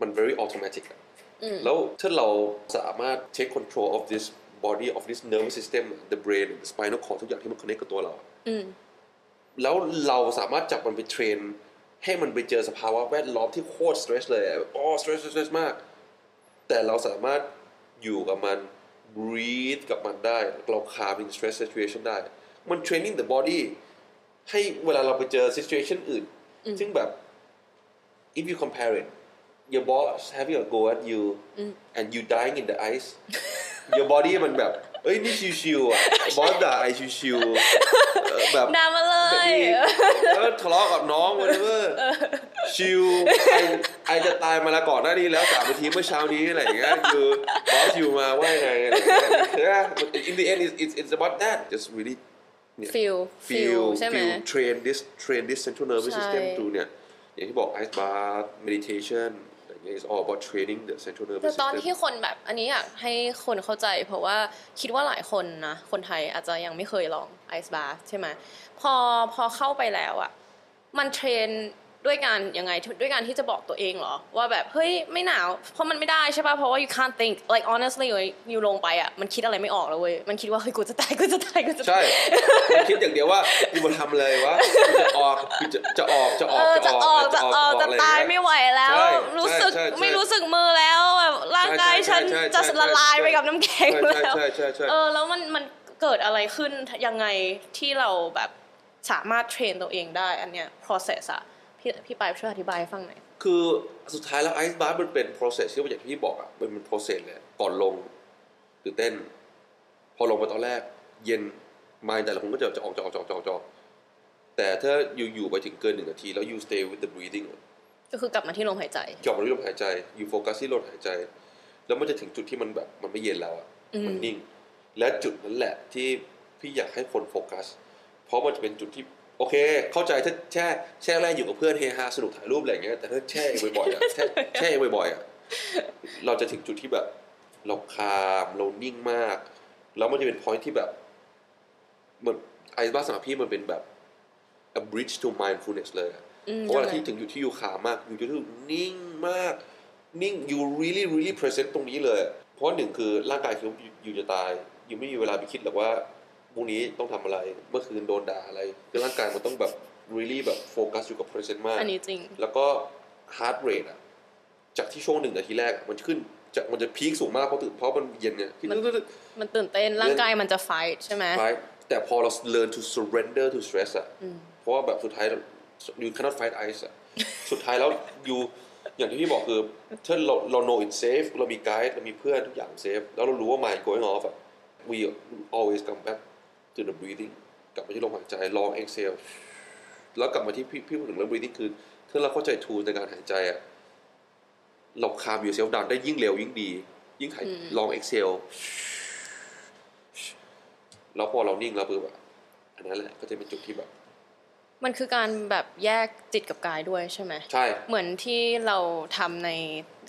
มัน very automatic อะอืมแล้วถ้าเราสามารถ take control of this body of this nervous system the brain the spinal cord ทุกอย่างที่มัน connect กับตัวเราอะอืมแล้วเราสามารถจับมันไปเทรน ให้มันไปเจอสภาวะแวดล้อมที่โคตรสเตรสเลยอะอ๋อสเตรสสเตรสมาก แต่เราสามารถ อยู่กับมัน breathe กับมันได้ เราคาเป็น stress situation ได้ มัน training the body ให้เวลาเราไปเจอ situation อื่น ซึ่งแบบ if you compare it your boss having a go at you and you dying in the ice your body มันแบบเอ้ยนี่ชิวๆอะบอสด่าไอชิวๆเออแบบด่ามาเลยแล้วทะเลาะกับน้อง whatever ชิว ไอไอจะตายมาแล้วก่อนหน้านี้แล้วสามนาทีเมื่อเช้านี้อะไรอย่างเงี้ยคือบอสอยู่มาว่ายังไงอะไรอย่างเงี้ยใช่ไหม in the end it's it's it's about that just really เนี่ย feel feel ใช่ไหม feel train this train this central nervous ใช่ system through เนี่ยอย่างที่บอก ice bath meditation อะไรอย่างเงี้ย is all about training the central แต่ nervous ตอน system ที่คนแบบอันนี้อยากให้คนเข้าใจ เพราะว่าคิดว่าหลายคนนะ คนไทยอาจจะยังไม่เคยลองไอซ์บาร์ใช่ไหมพอพอเข้าไปแล้วอะมันเทรน ด้วยการยังไงด้วยการที่จะบอกตัวเองเหรอ ว่าแบบเฮ้ยไม่หนาวเพราะมันไม่ได้ใช่ป่ะเพราะว่า you can't think like honestly อยู่ลงไปอะมันคิดอะไรไม่ออกแล้วเว้ยมันคิดว่าเฮ้ยกูจะตายกูจะตายกูจะใช่ตายมันคิดอย่างเดียวว่ากูมาทำเลยวะกูจะออกกูจะจะออกจะอเออกอจะออกจะออกจะไรตายองไม่เงี้ไหวแล้วใช่รู้สึกใช่ใช่ไม่รู้สึกมือแล้วแบบร่างกายใช่ฉันใช่ใช่จะใช่ละลายใช่ไปกับน้ำแข็งใช่แล้วใช่ใช่ใช่เออแล้วมันมันเกิดอะไรขึ้นยังไงที่เราแบบสามารถเทรนตัวเองได้อันเนี้ย process อะ พี่พี่ปายช่วยอธิบายให้ฟังหน่อยคือสุดท้ายแล้วไอซ์บาร์มันเป็น process ที่ว่าอย่างที่พี่บอกอะมันเป็น process เลยก่อนลงตื่นเต้น พอลงมาตอนแรก เย็นมายแต่ละคนก็จะจะออกจะออกจะออกจะออกจะออกแต่ถ้าอยู่อยู่ไปถึงเกินหนึ่งนาที แล้ว you stay with the breathing ก็คือกลับมาที่ลมหายใจจอบมาที่ลมหายใจอยู่โฟกัสที่ลมหายใจ แล้วมันจะถึงจุดที่มันแบบมันไม่เย็นแล้วอะอืมมันนิ่ง และจุดนั้นแหละที่พี่อยากให้คนโฟกัส เพราะมันจะเป็นจุดที่ โอเค เข้าใจถ้าแช่แช่แรกอยู่กับเพื่อนเฮฮาสนุกถ่ายรูปอะไรอย่างเงี้ยแต่ถ้าแช่เองบ่อยๆอะแช่แช่เองบ่อยๆอะเราจะถึงจุดที่แบบเราคามเรานิ่งมาก แล้วมันจะเป็นพอยที่แบบเหมือนไอ้บ้าสำหรับพี่มันเป็นแบบ a bridge to mindfulness เลยอะอืมเพราะว่ายังไงที่ถึงอยู่ที่ยูคามากอยู่ที่นิ่งมาก นิ่ง you really really present ตรงนี้เลย เพราะหนึ่งคือร่างกายคืออยู่จะตายยูไม่มีเวลาไปคิดหรอกว่าพ รุ่งนี้ต้องทำอะไร เมื่อคืนโดนด่าอะไรคือร่างกายมันต้องแบบ really แบบโฟกัสอยู่กับ present มากอันนี้จริง แล้วก็ heart rate อะจากที่ช่วงหนึ่งนาทีแรกอะมันขึ้นจากมันจะพีคสูงมากเพราะตื่นเพราะมันเย็นเนี่ยมันมันตื่นเต้นร่างกายมันจะ fight ใช่ไหมใช่แต่พอเรา learn to surrender to stress อะเพราะว่าแบบสุดท้าย you cannot fight ice อะสุดท้ายแล้ว you อย่างที่พี่บอกคือถ้าเราเรา know it safe เรามี guide เรามีเพื่อนทุกอย่าง safe แล้วเรารู้ว่า mind going off อะ we always come back to the breathing กลับมาที่ลมหายใจ long exhale แล้วกลับมาที่พี่พี่พูดถึงเรื่อง breathing คือถ้าเราเข้าใจ tool ในการหายใจอะเราคาม yourself down ได้ยิ่งเร็วยิ่งดี ยิ่งหาย long exhale แล้วพอเรานิ่งแล้วปุ๊บอะอันนั้นแหละก็จะเป็นจุดที่แบบมันคือการแบบแยกจิตกับกายด้วยใช่ไหมใช่ เหมือนที่เราทำใน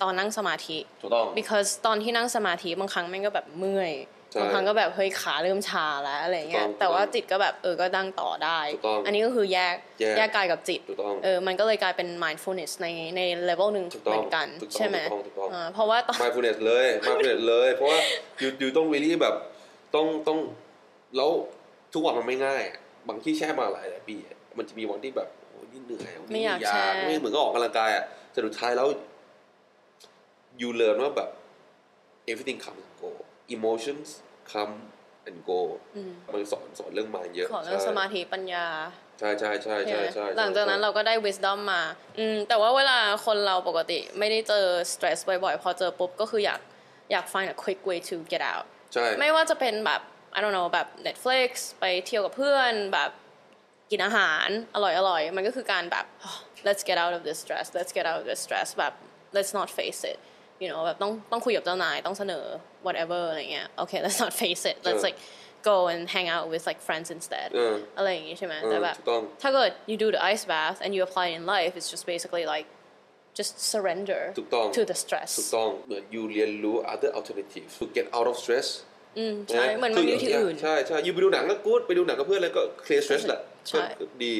ตอนนั่งสมาธิถูกต้อง because ตอนที่นั่งสมาธิบางครั้งแม่งก็แบบเมื่อยใช่ บางครั้งก็แบบเฮ้ยขาเริ่มชาแล้วอะไรเงี้ยถูกต้องแต่ว่าจิตก็แบบเออก็นั่งต่อได้ถูกต้องอันนี้ก็คือแยกแยกกายกับจิตถูกต้องเออมันก็เลยกลายเป็น mindfulness ในในเลเวลหนึ่งถูกต้องเหมือนกันถูกต้องใช่ไหมถูกต้องถูกต้องอ่าเพราะว่าตอน mindfulness เลย mindfulness เลย เพราะว่าอยู่อยู่ต้อง really แบบต้องต้องแล้วทุกวันมันไม่ง่ายอะบางที่แช่มาหลายหลายปีอะมันจะมีวันที่แบบโอ้ยนี่เหนื่อยวันนี้ไม่อยากอยากแช่ไม่เหมือนก็ออกกำลังกายอะแต่สุดท้ายแล้ว you learn ว่าแบบ everything comes and go emotions come and go มันสอนสอนเรื่อง mind เยอะขอเรื่องใช่สมาธิปัญญา ใช่ใช่ใช่ใช่ใช่หลังจากนั้นเราก็ได้ wisdom มาอืมแต่ว่าเวลาคนเราปกติไม่ได้เจอ stress บ่อยๆ พอเจอปุ๊บก็คืออยากอยาก find a quick way to get out ใช่ไม่ว่าจะเป็นแบบ I don't know แบบ Netflix ไปเที่ยวกับเพื่อนแบบกินอาหารอร่อยๆมันก็คือการแบบ let's get out of this stress let's get out of this stress แบบ let's not face it you know แบบต้องต้องคุยกับเจ้านายต้องเสนอ whatever อะไรเงี้ย okay let's not face it let's เออ like go and hang out with like friends instead เอออะไรอย่างงี้ใช่ไหมเออแต่แบบถูกต้องถ้าเกิด you do the ice bath and you apply it in life it's just basically like just surrender ถูกต้อง to the stress ถูกต้องเหมือน you เรียนรู้ other alternatives to get out of stress อืมใช่เหมือนมันมีวิธีอื่นใช่ใช่ยูไปดูหนังก็กูดไปดูหนังกับเพื่อนแล้วก็ clear stress แหละใช่ก็ดี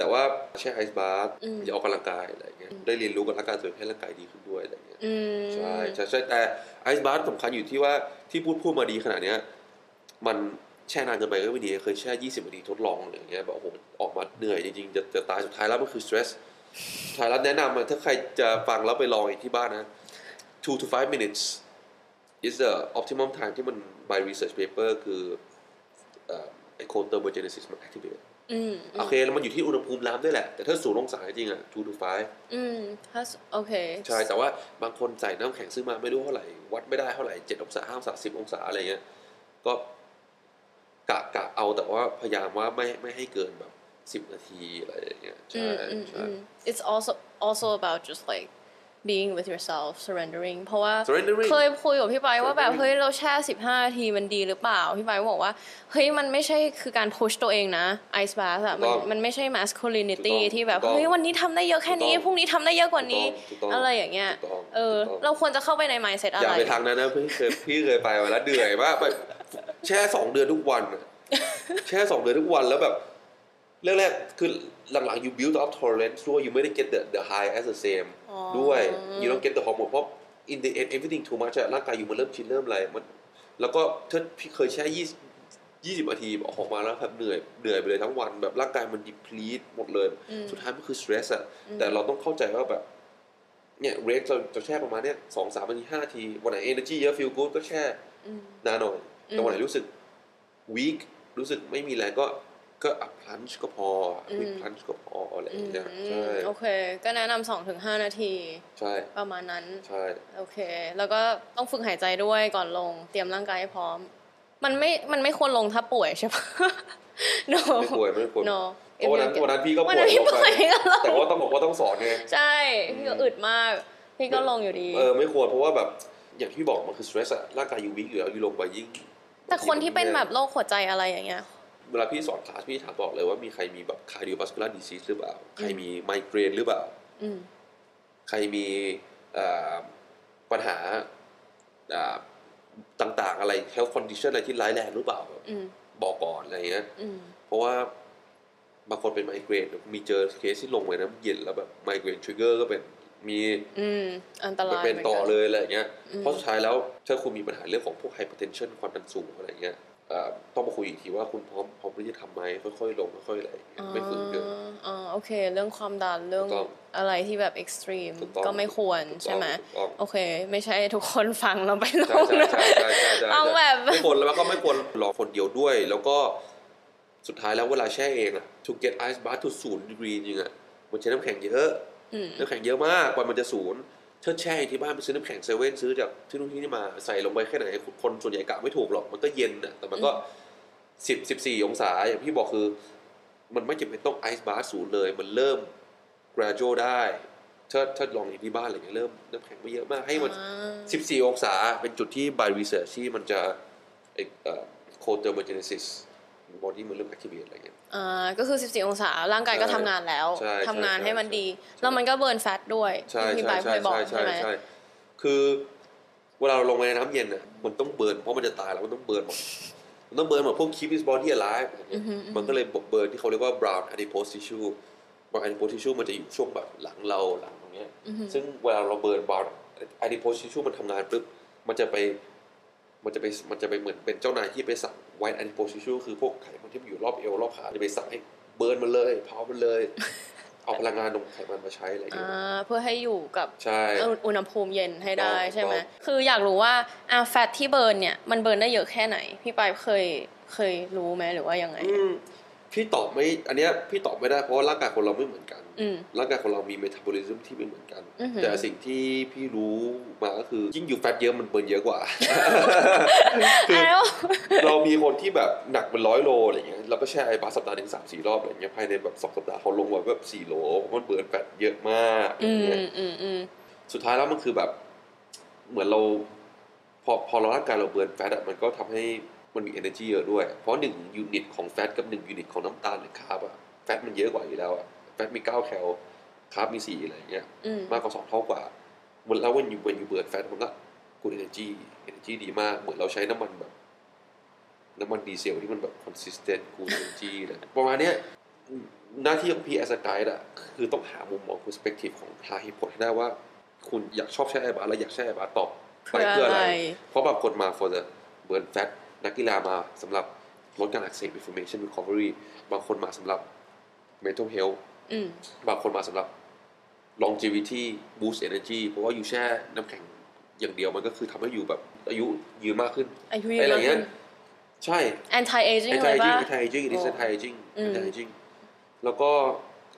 แต่ว่าแช่ไอซ์บาร์อย่าออกกำลังกายอะไรเงี้ยได้เรียนรู้กับร่างกายตัวเองให้ร่างกายดีขึ้นด้วยอะไรเงี้ยอืมใช่ใช่ใช่แต่ไอซ์บาร์สำคัญอยู่ที่ว่าที่พูดพูดมาดีขนาดเนี้ยมันแช่นานเกินไปก็ไม่ดีเคยแช่ 20 นาทีทดลองอะไรอย่างเงี้ยแบบโอ้โหออกมาเหนื่อยจริงๆจะจะตายสุดท้ายแล้วมันคือ stress สุดท้ายแล้วแนะนำอะถ้าใครจะฟังแล้วไปลองอีกที่บ้านนะ two to five minutes is the optimum time ที่มัน by research paper คือเอ่อไอ้ cold thermogenesis มัน activate อืม โอเคแล้วมันอยู่ที่อุณหภูมิน้ำด้วยแหละ แต่ถ้าศูนย์องศาจริงๆอะ two to five อืมถ้าโอเค ใช่ แต่ว่าบางคนใส่น้ำแข็งซื้อมาไม่รู้เท่าไหร่ วัดไม่ได้เท่าไหร่เจ็ดองศาห้าองศาสิบองศาอะไรเงี้ย ก็กะกะเอาแต่ว่าพยายามว่าไม่ไม่ให้เกินแบบสิบนาทีอะไรอย่างเงี้ย ใช่อืมใช่อืม it's also also about just like being with yourself surrendering เพราะว่า Surrendering เคยคุยกับพี่ไปป์ว่าแบบ Surrendering เฮ้ยเราแช่สิบห้านาทีมันดีหรือเปล่า พี่ไปป์บอกว่าเฮ้ยมันไม่ใช่คือการ push ตัวเองนะ ice bath อะมันถูกต้องมันไม่ใช่ masculinity ถูกต้องที่แบบถูกต้องเฮ้ยวันนี้ทำได้เยอะแค่นี้ถูกต้องพรุ่งนี้ทำได้เยอะกว่านี้ถูกต้องอะไรอย่างเงี้ยถูกต้องเออถูกต้องเราควรจะเข้าไปใน mindset อะอย่าไรไปทางนั้นนะพี่เคยพี่เคยไปมาแล้วเหนื่อยมากไปแช่สองเดือนทุกวันอะแช่สองเดือนทุกวันแล้วแบบเรื่องแรกคือหลังๆ you build up tolerance ด้วย you ไม่ได้ get the the high as the same อ๋อ ด้วย you don't get the hormone เพราะ in the end everything too much อะร่างกายอยู่มันเริ่มชินเริ่มอะไรมันแล้วก็ถ้าพี่เคยแช่ยี่ยี่สิบนาทีออกมาแล้วแบบเหนื่อยเหนื่อยไปเลยทั้งวันแบบร่างกายมัน deplete หมดเลย สุดท้ายมันคือ stress อะแต่เราต้องเข้าใจว่าแบบเนี่ยเรกเราจะแช่ประมาณเนี้ยสองสามนาทีห้านาที วันไหน energy เยอะ feel good ก็แช่นานหน่อยแต่วันไหนรู้สึก weak รู้สึกไม่มีแรงก็ ก็อัพพลันช์ก็พออัพพลันช์ก็พออะไรอย่างเงี้ยใช่โอเค ก็แนะนำสองถึงห้านาที ใช่ ประมาณนั้น ใช่ โอเค แล้วก็ต้องฝึกหายใจด้วยก่อนลง เตรียมร่างกายให้พร้อม มันไม่ มันไม่ควรลงถ้าป่วยใช่ปะ no ไม่ควรไม่ควร no เพราะวันนั้นวันนั้นพี่ก็วัป่นวนั้ยนพี่ลงไปป่วยก็ลงแต่ว่าต้องบอกว่าต้องสอนไง ใช่ พี่ก็อึดมาก พี่ก็ลงอยู่ดี เออไม่ควรเพราะว่าแบบอย่างที่บอกมันคือ stress อะร่างกายยูวิกอยู่แล้วยูลงไปยิ่งแต่คนที่เป็นแบบโรคหัวใจอะไรอย่างเงี้ย เวลาพี่สอนคลาสพี่ถามบอกเลยว่ามีใครมีแบบ cardiovascular disease หรือเปล่า ใครมีไมเกรนหรือเปล่าอืมใครมีเอ่อปัญหาอ่าต่างๆ อะไร health condition อะไรที่ร้ายแรงหรือเปล่าอืมบอกก่อนอะไรเงี้ยอืมเพราะว่าบางคนเป็นไมเกรนมีเจอเคสที่ลงไปน้ำเย็นแล้วแบบไมเกรน trigger ก็เป็นมีอืมอันตรายเป็นต่อหมืกัเลยอะไรอย่างเงี้ยเพราะสุดท้ายแล้วถ้าคุณมีปัญหาเรื่องของพวก hypertension ความดันสูงอะไรเงี้ยเอ่อ ต้องมาคุยอีกทีว่าคุณพร้อมพร้อมที่จะทำไหมค่อยๆลงค่อยๆอะไรอย่างเงี้ยไม่ฝืนเกินอ่าโอเค เรื่องความดันเรื่องถูกต้องอะไรที่แบบเอ็กซ์ตรีมถูกต้องก็ไม่ควรถูกต้องใช่ไหมถูกต้องโอเค ไม่ใช่ทุกคนฟังเราไปลใช่งใช่นะใช่ใช่ใช่ใช่เอาแบบไม่ควรแล้วก็ไม่ควรรอคนเดียวด้วย แล้วก็สุดท้ายแล้วเวลาแช่เองอะ to get ice bath to ศูนย์ดีกรีจริงอะมันใช้น้ำแข็งเยอะอืมน้ำแข็งเยอะมากกว่ามันจะศูนย์ ถ้าแช่ที่บ้านไปซื้อน้ำแข็งเซเว่นซื้อจากที่นู่นที่นี่มาใส่ลงไปแค่ไหนคนส่วนใหญ่กะไม่ถูกหรอกมันก็เย็นอะแต่มันก็สิบสิบสี่องศาอย่างพี่บอกคือ มันไม่จำเป็นต้องไอซ์บาร์ศูนย์เลย มันเริ่ม gradual ได้ถ้าถ้าลองอย่างที่บ้านอะไรเงี้ยเริ่มน้ำแข็งไม่เยอะมากให้มันอ่า14องศาเป็นจุดที่ by research ที่มันจะเอ่อ cold thermogenesis body มันเริ่ม activate อะไรเงี้ยอ่าก็คือ 14 องศา ร่างกายก็ใช่ทำงานแล้วใช่ทำงานใช่ให้มันดีใช่แล้วมันก็เบิร์นแฟตด้วยใช่ที่พี่ใช่บายเคใช่ยบอกใช่ใช่ใช่ไหมใช่คือเวลาเราลงไปในน้ำเย็นอะมันต้อง burn เพราะมันจะตายแล้วมันต้อง burn หมดมันต้อง burn หมดพวก keep his body alive อะไรเงี้ยมันก็เลย burn ที่เขาเรียกว่า brown adipose tissue brown adipose tissue มันจะอยู่ช่วงแบบหลังเราหลังตรงเนี้ยซึ่งเวลาเราเบิร์น brown adipose tissue มันทำงานปุ๊บมันจะไปมันจะไปมันจะไปเหมือนเป็นเจ้านายที่ไปสั่ง white adipose tissue คือพวกไขมันที่มันอยู่รอบเอวรอบขาจะไปสั่งให้ burn มันเลยเผามันเลย เอาพลังงานตรงไขมันมาใช้อะไรอย่างอ่เงี้ยาเพื่อให้อยู่กับใช่อุณหภูมิเย็นให้ได้ถูกต้องใช่ไหมถูกต้องคืออยากรู้ว่าอ่า fat ที่ burn เนี่ยมัน burn ได้เยอะแค่ไหน พี่ไปป์เคยเคยรู้ไหมหรือว่ายังไงอืมพี่ตอบไม่ อันเนี้ยพี่ตอบไม่ได้เพราะว่าร่างกายคนเราไม่เหมือนกันอืมร่างกายคนเรามี metabolism ที่ไม่เหมือนกันอือหือแต่สิ่งที่พี่รู้มาก็คือยิ่งอยู่ fat เยอะมัน burn เยอะกว่าคือแล้วเรามีคนที่แบบหนักเป็นร้อยโลอะไรเงี้ยแล้วก็แช่ไอ้บาสสัปดาห์หนึ่งสามสี่รอบอะไรเงี้ยภายในแบบสองสัปดาห์เขาลงมาแบบสี่โลเพราะมัน burn fat เยอะมากอะไรอืมเงี้ยอืมอืมสุดท้ายแล้วมันคือแบบ เหมือนเราพอพอเราร่างกายเรา burn fat อะมันก็ทำให้มันมี energy เยอะด้วย เพราะหนึ่ง unit ของ fat กับหนึ่ง unit ของน้ำตาลหรือ carb อะ fat มันเยอะกว่าอยู่แล้วอะ fat มีเก้า cal carb มีสี่อะไรอย่างเงี้ยอืมมากกว่าสองเท่ากว่ามันแล้ว when you when you burn fat มันก็กูเอเนจีเอเนจีดีมากเหมือนเราใช้น้ำมันแบบน้ำมันดีเซลที่มันแบบ consistent กูเอเนจีเลยประมาณเนี้ยหน้าที่ของพี่ as a guide อะคือต้องหามุมมอง perspective ของหาเหตุผลให้ได้ว่า คุณอยากชอบแช่แอร์บาร์แล้วอยากแช่แอร์บาร์ตอบไปเพื่อเพื่ออะอะไรไร เพราะบางคนมา for the burn fat นักกีฬามาสำหรับลดการอักเสบ inflammation recovery บางคนมาสำหรับ mental health อืม บางคนมาสำหรับ longevity boost energy เพราะว่าอยู่แช่น้ำแข็งอย่างเดียวมันก็คือทำให้อยู่แบบอายุยืนมากขึ้นอายุไอ้เยอะไรอะเงี้ขึ้ยนใช่ anti aging เลย anti ป่ะ aging anti aging it is โอ้ anti aging อืม anti aging แล้วก็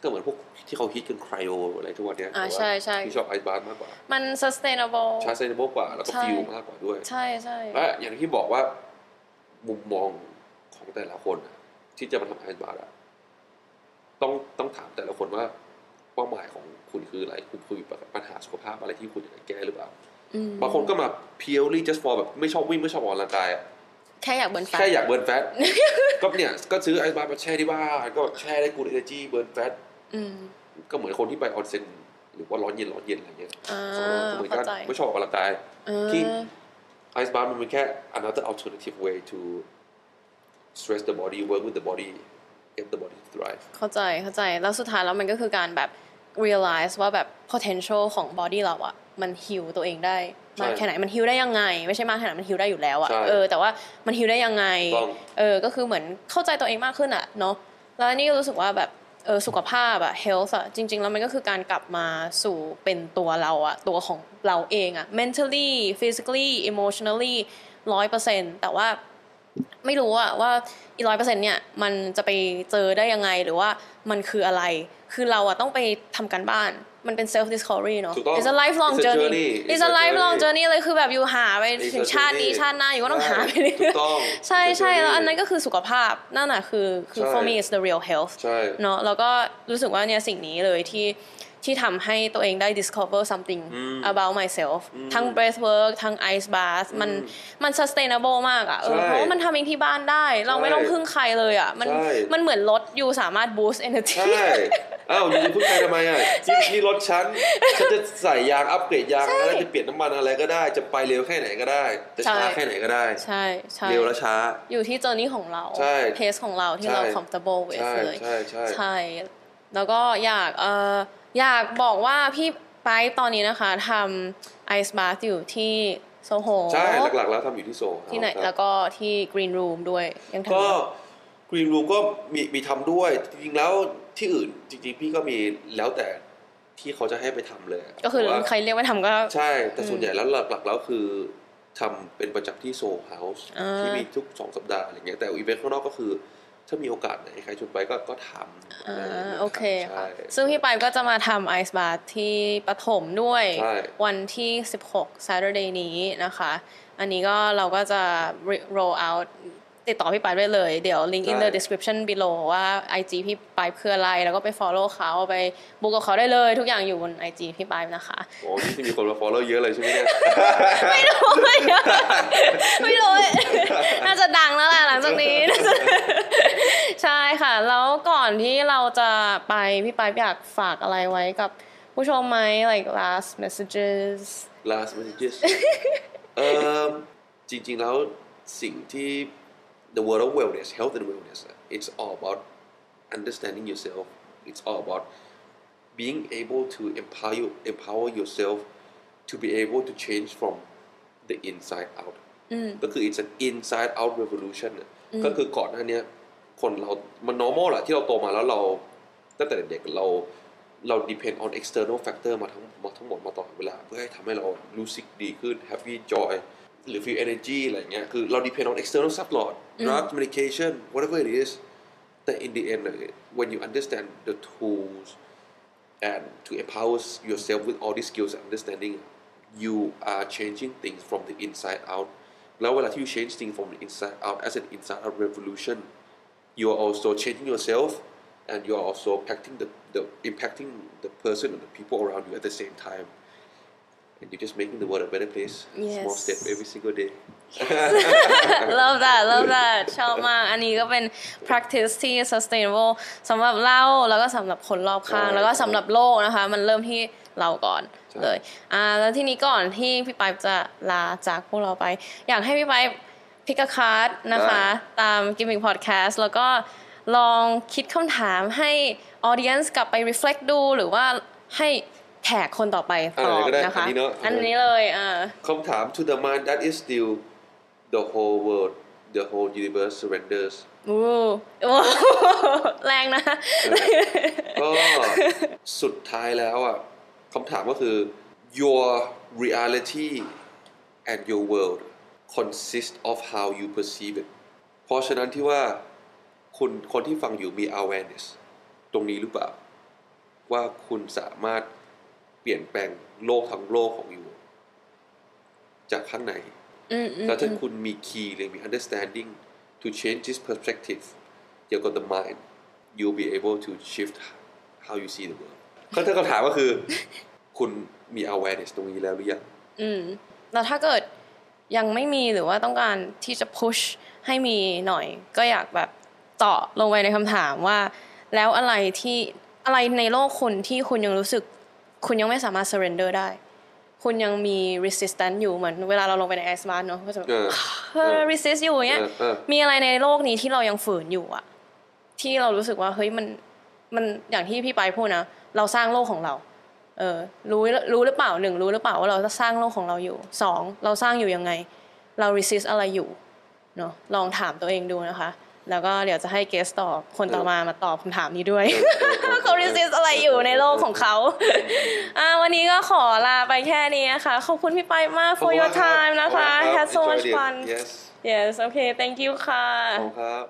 ก็เหมือนพวกที่เขาฮิตกัน cryo อะไรทุกวันเนี้ยอ่าแต่ว่าใช่ใช่ที่ชอบ ice bath มากกว่า มัน sustainable ชาร์จ sustainable กว่า แล้วก็ใช่ feel มากกว่าด้วย ใช่ใช่และอย่างที่บอกว่า มุมมองของแต่ละคนอะที่จะมาทำไอซ์บาร์อะ ต้องต้องถามแต่ละคนว่าเป้าหมายของคุณคืออะไร คุณคุยปัญหาสุขภาพอะไรที่คุณอยากจะแก้หรือเปล่าอืมบางคนก็มา purely just for แบบไม่ชอบวิ่งไม่ชอบออกกำลังกายอะแค่อยาก burn fat แค่อยาก burn fat ก็เนี่ยก็ซื้อ ice bath มาแช่ที่บ้านก็แช่ได้ good energy burn fat อืมก็เหมือนคนที่ไปออนเซ็นหรือว่าร้อนเย็นร้อนเย็นอะไรเงี้ยอ่าเหมือนเข้ากันใจไม่ชอบออกกำลังกายอ่าที่ไอซ์บาร์มันเป็นแค่ another alternative way to stress the body work with the body get the body to thrive drive เข้าใจเข้าใจแล้วสุดท้ายแล้วมันก็คือการแบบ realize ว่าแบบ potential ของ body เราอะมัน heal ตัวเองได้มากใช่แค่ไหนมัน heal ได้ยังไง ไม่ใช่มากแค่ไหนมัน heal ได้อยู่แล้วอะใช่เออแต่ว่ามัน heal ได้ยังไงต้องเออก็คือเหมือนเข้าใจตัวเองมากขึ้นอะเนาะแล้วนี่ก็รู้สึกว่าแบบเออสุขภาพอะ health อะจริง ๆ แล้วมันก็คือการกลับมาสู่เป็นตัวเราอะตัวของเราเองอะ mentally physically emotionally ร้อยเปอร์เซ็นแต่ว่า ไม่รู้อะว่าอีร้อยเปอร์เซ็นเนี่ยมันจะไปเจอได้ยังไงหรือว่ามันคืออะไร คือเราอะต้องไปทำการบ้านมันเป็น self discovery เนาะถูกต้อง it's a lifelong It's a journey journey. it's It's a a lifelong journey. journey เลยคือแบบอยู่หาไป It's a ถึงชาตินี้ journey. ชาติหน้าอยู่ก็ต้องหาไปใช่ถูกต้องใช่ It's a ใช่ journey. แล้วอันนั้นก็คือสุขภาพนั่นน่ะคือคือใช่ for me is the real health ใช่เนาะแล้วก็รู้สึกว่าเนี่ยสิ่งนี้เลยที่ ที่ทำให้ตัวเองได้ discover something about myself ทั้ง breath work ทั้ง ice bath มันมัน sustainable มากอะเออใช่เพราะว่ามันทำเองที่บ้านได้ เราไม่ต้องพึ่งใครเลยอะมันใช่มันเหมือนรถอยู่สามารถ boost energy ใช่อ้าวอยู่ๆพึ่งใครทำไมอะนี่นี่รถฉันฉันจะใส่ยางอัปเกรดยางแล้วจะเปลี่ยนน้ำมันอะไรก็ได้ จะไปเร็วแค่ไหนก็ได้จะช้าใช่แค่ไหนก็ได้ ใช่ใช่เร็วและช้า อยู่ที่ journey ของเราใช่ pace ของเราที่ใช่เรา comfortable with ใช่เลยใช่ใช่ใช่แล้วก็อยากเออ อยากบอกว่าพี่ไปตอนนี้นะคะทำ ice bath อยู่ที่โซโหใช่หลักๆ แล้วทำอยู่ที่โซลที่ไหนครับแล้วก็ที่ green room ด้วยยังทำก็อยู่ Green Room ก็มีมีทำด้วย จริงๆแล้วที่อื่นจริงๆ พี่ก็มีแล้วแต่ที่เขาจะให้ไปทำเลย ก็คือแต่ว่าใครเรียกว่าทำก็ ใช่ แต่ส่วนใหญ่แล้วหลักๆ แล้วคือทำเป็นประจำที่ Soho House อ่าที่มีทุกสองสัปดาห์อะไรเงี้ยแต่อีเวนต์ข้างนอกก็คือ ถ้ามีโอกาสไหนใครชวนไปก็ก็ทำอ่าะไรย่างงี้ยโอเคใช่ค่ะ ซึ่งพี่ไปป์ก็จะมาทำไอซ์บาร์ที่ปฐมด้วยใช่วันที่ 16 Saturday นี้นะคะ อันนี้ก็เราก็จะ roll out ติดต่อพี่ไปได้เลย เดี๋ยว link in the description below ว่า IG พี่ไปคืออะไร แล้วก็ไป follow เขาไปบุกกับเขาได้เลย ทุกอย่างอยู่บน IG พี่ไปนะคะ โอ้นี่ที่มีคนมา follow เยอะเลยใช่ไหมเนี่ย ไม่รู้ไม่รู้ไม่รู้ น่าจะดังแล้วแหละหลังจากนี้ ใช่ค่ะ แล้วก่อนที่เราจะไปพี่ไปอยากฝากอะไรไว้กับผู้ชมไหม like last messages last messages เอ่อจริงๆแล้วสิ่งที่ the world of wellness health and wellness it's all about understanding yourself it's all about being able to empower you, empower yourself to be able to change from the inside out ก็คือ it's an inside out revolution น่ะก็คือก่อนหน้าเนี้ยคนเรา มัน normal แหละที่เราโตมาแล้วเราตั้งแต่เด็กๆเราเรา depend on external factor มาทั้งมาทั้งหมดมาตลอดเวลา เพื่อให้ทำให้เรารู้สึกดีขึ้น happy joy หรือ feel energy อะไรเงี้ยคือเรา depend on external stuff ตลอด drug medication whatever it is แต่ in the end น่ะ when you understand the tools and to empower yourself with all these skills and understanding you are changing things from the inside out แล้วเวลาที่ you change things from the inside out as an inside out revolution you are also changing yourself and you are also impacting the, the impacting the person and the people around you at the same time And you're just making the world a better place small Yes. step every single day love that love that ชอบมาก อันนี้ก็เป็น practice ที่ sustainable สำหรับเราแล้วก็สำหรับคนรอบข้างใช่แล้วก็สำหรับโลกนะคะ มันเริ่มที่เราก่อนใช่เลยอ่าแล้วทีนี้ก่อนที่พี่ไปจะลาจากพวกเราไป อยากให้พี่ไปพิกคาร์ดนะคะ ตาม Giving Podcast แล้วก็ลองคิดคำถามให้ audience กลับไป reflect ดูหรือว่าให้ แขกคนต่อไปตอบอะไรก็ได้นะคะอันนี้เนอะอันนี้เลยอ่าคำถาม to the mind that is still the whole world the whole universe surrenders อู้โอ้แรงนะก็สุดท้ายแล้วอะคำถามก็คือ your reality and your world consist of how you perceive it เพราะฉะนั้นที่ว่าคุณคนที่ฟังอยู่มี awareness ตรงนี้หรือเปล่า ว่าคุณสามารถ เปลี่ยนแปลงโลกทั้งโลกของอยู่จากข้างในอืมอืมแล้วถ้าคุณมี key หรือมี understanding to change this perspective เกี่ยวกับ the mind you'll be able to shift how you see the world ก็ถ้าคำถามก็คือ คุณมี awareness ตรงนี้แล้วหรือยังอืมแล้วถ้าเกิดยังไม่มีหรือว่าต้องการที่จะ push ให้มีหน่อย ก็อยากแบบเจาะลงไปในคำถามว่า แล้วอะไรที่อะไรในโลกคุณที่คุณยังรู้สึก คุณยังไม่สามารถ surrender ได้ คุณยังมี resistance อยู่เหมือนเวลาเราลงไปใน ice bath เนอะก็จะแบบเออเออ resist อยู่อย่างเงี้ยเออเออมีอะไรในโลกนี้ที่เรายังฝืนอยู่อะที่เรารู้สึกว่าเฮ้ยมันมันอย่างที่พี่ไปพูดนะเราสร้างโลกของเรา เออรู้รู้หรือเปล่าหนึ่งรู้หรือเปล่าว่าเราจะสร้างโลกของเราอยู่สองเราสร้างอยู่ยังไง เรา resist อะไรอยู่เนาะลองถามตัวเองดูนะคะ แล้วก็เดี๋ยวจะให้เกสตอบคนต่อมามาตอบคำถามนี้ด้วยเขา resist อะไรอยู่ในโลกของเขาอ่าวันนี้ก็ขอลาไปแค่นี้นะคะขอบคุณพี่ไปมาก for your time นะคะ had so much fun yes yes okay thank you ค่ะขอบคุณครับ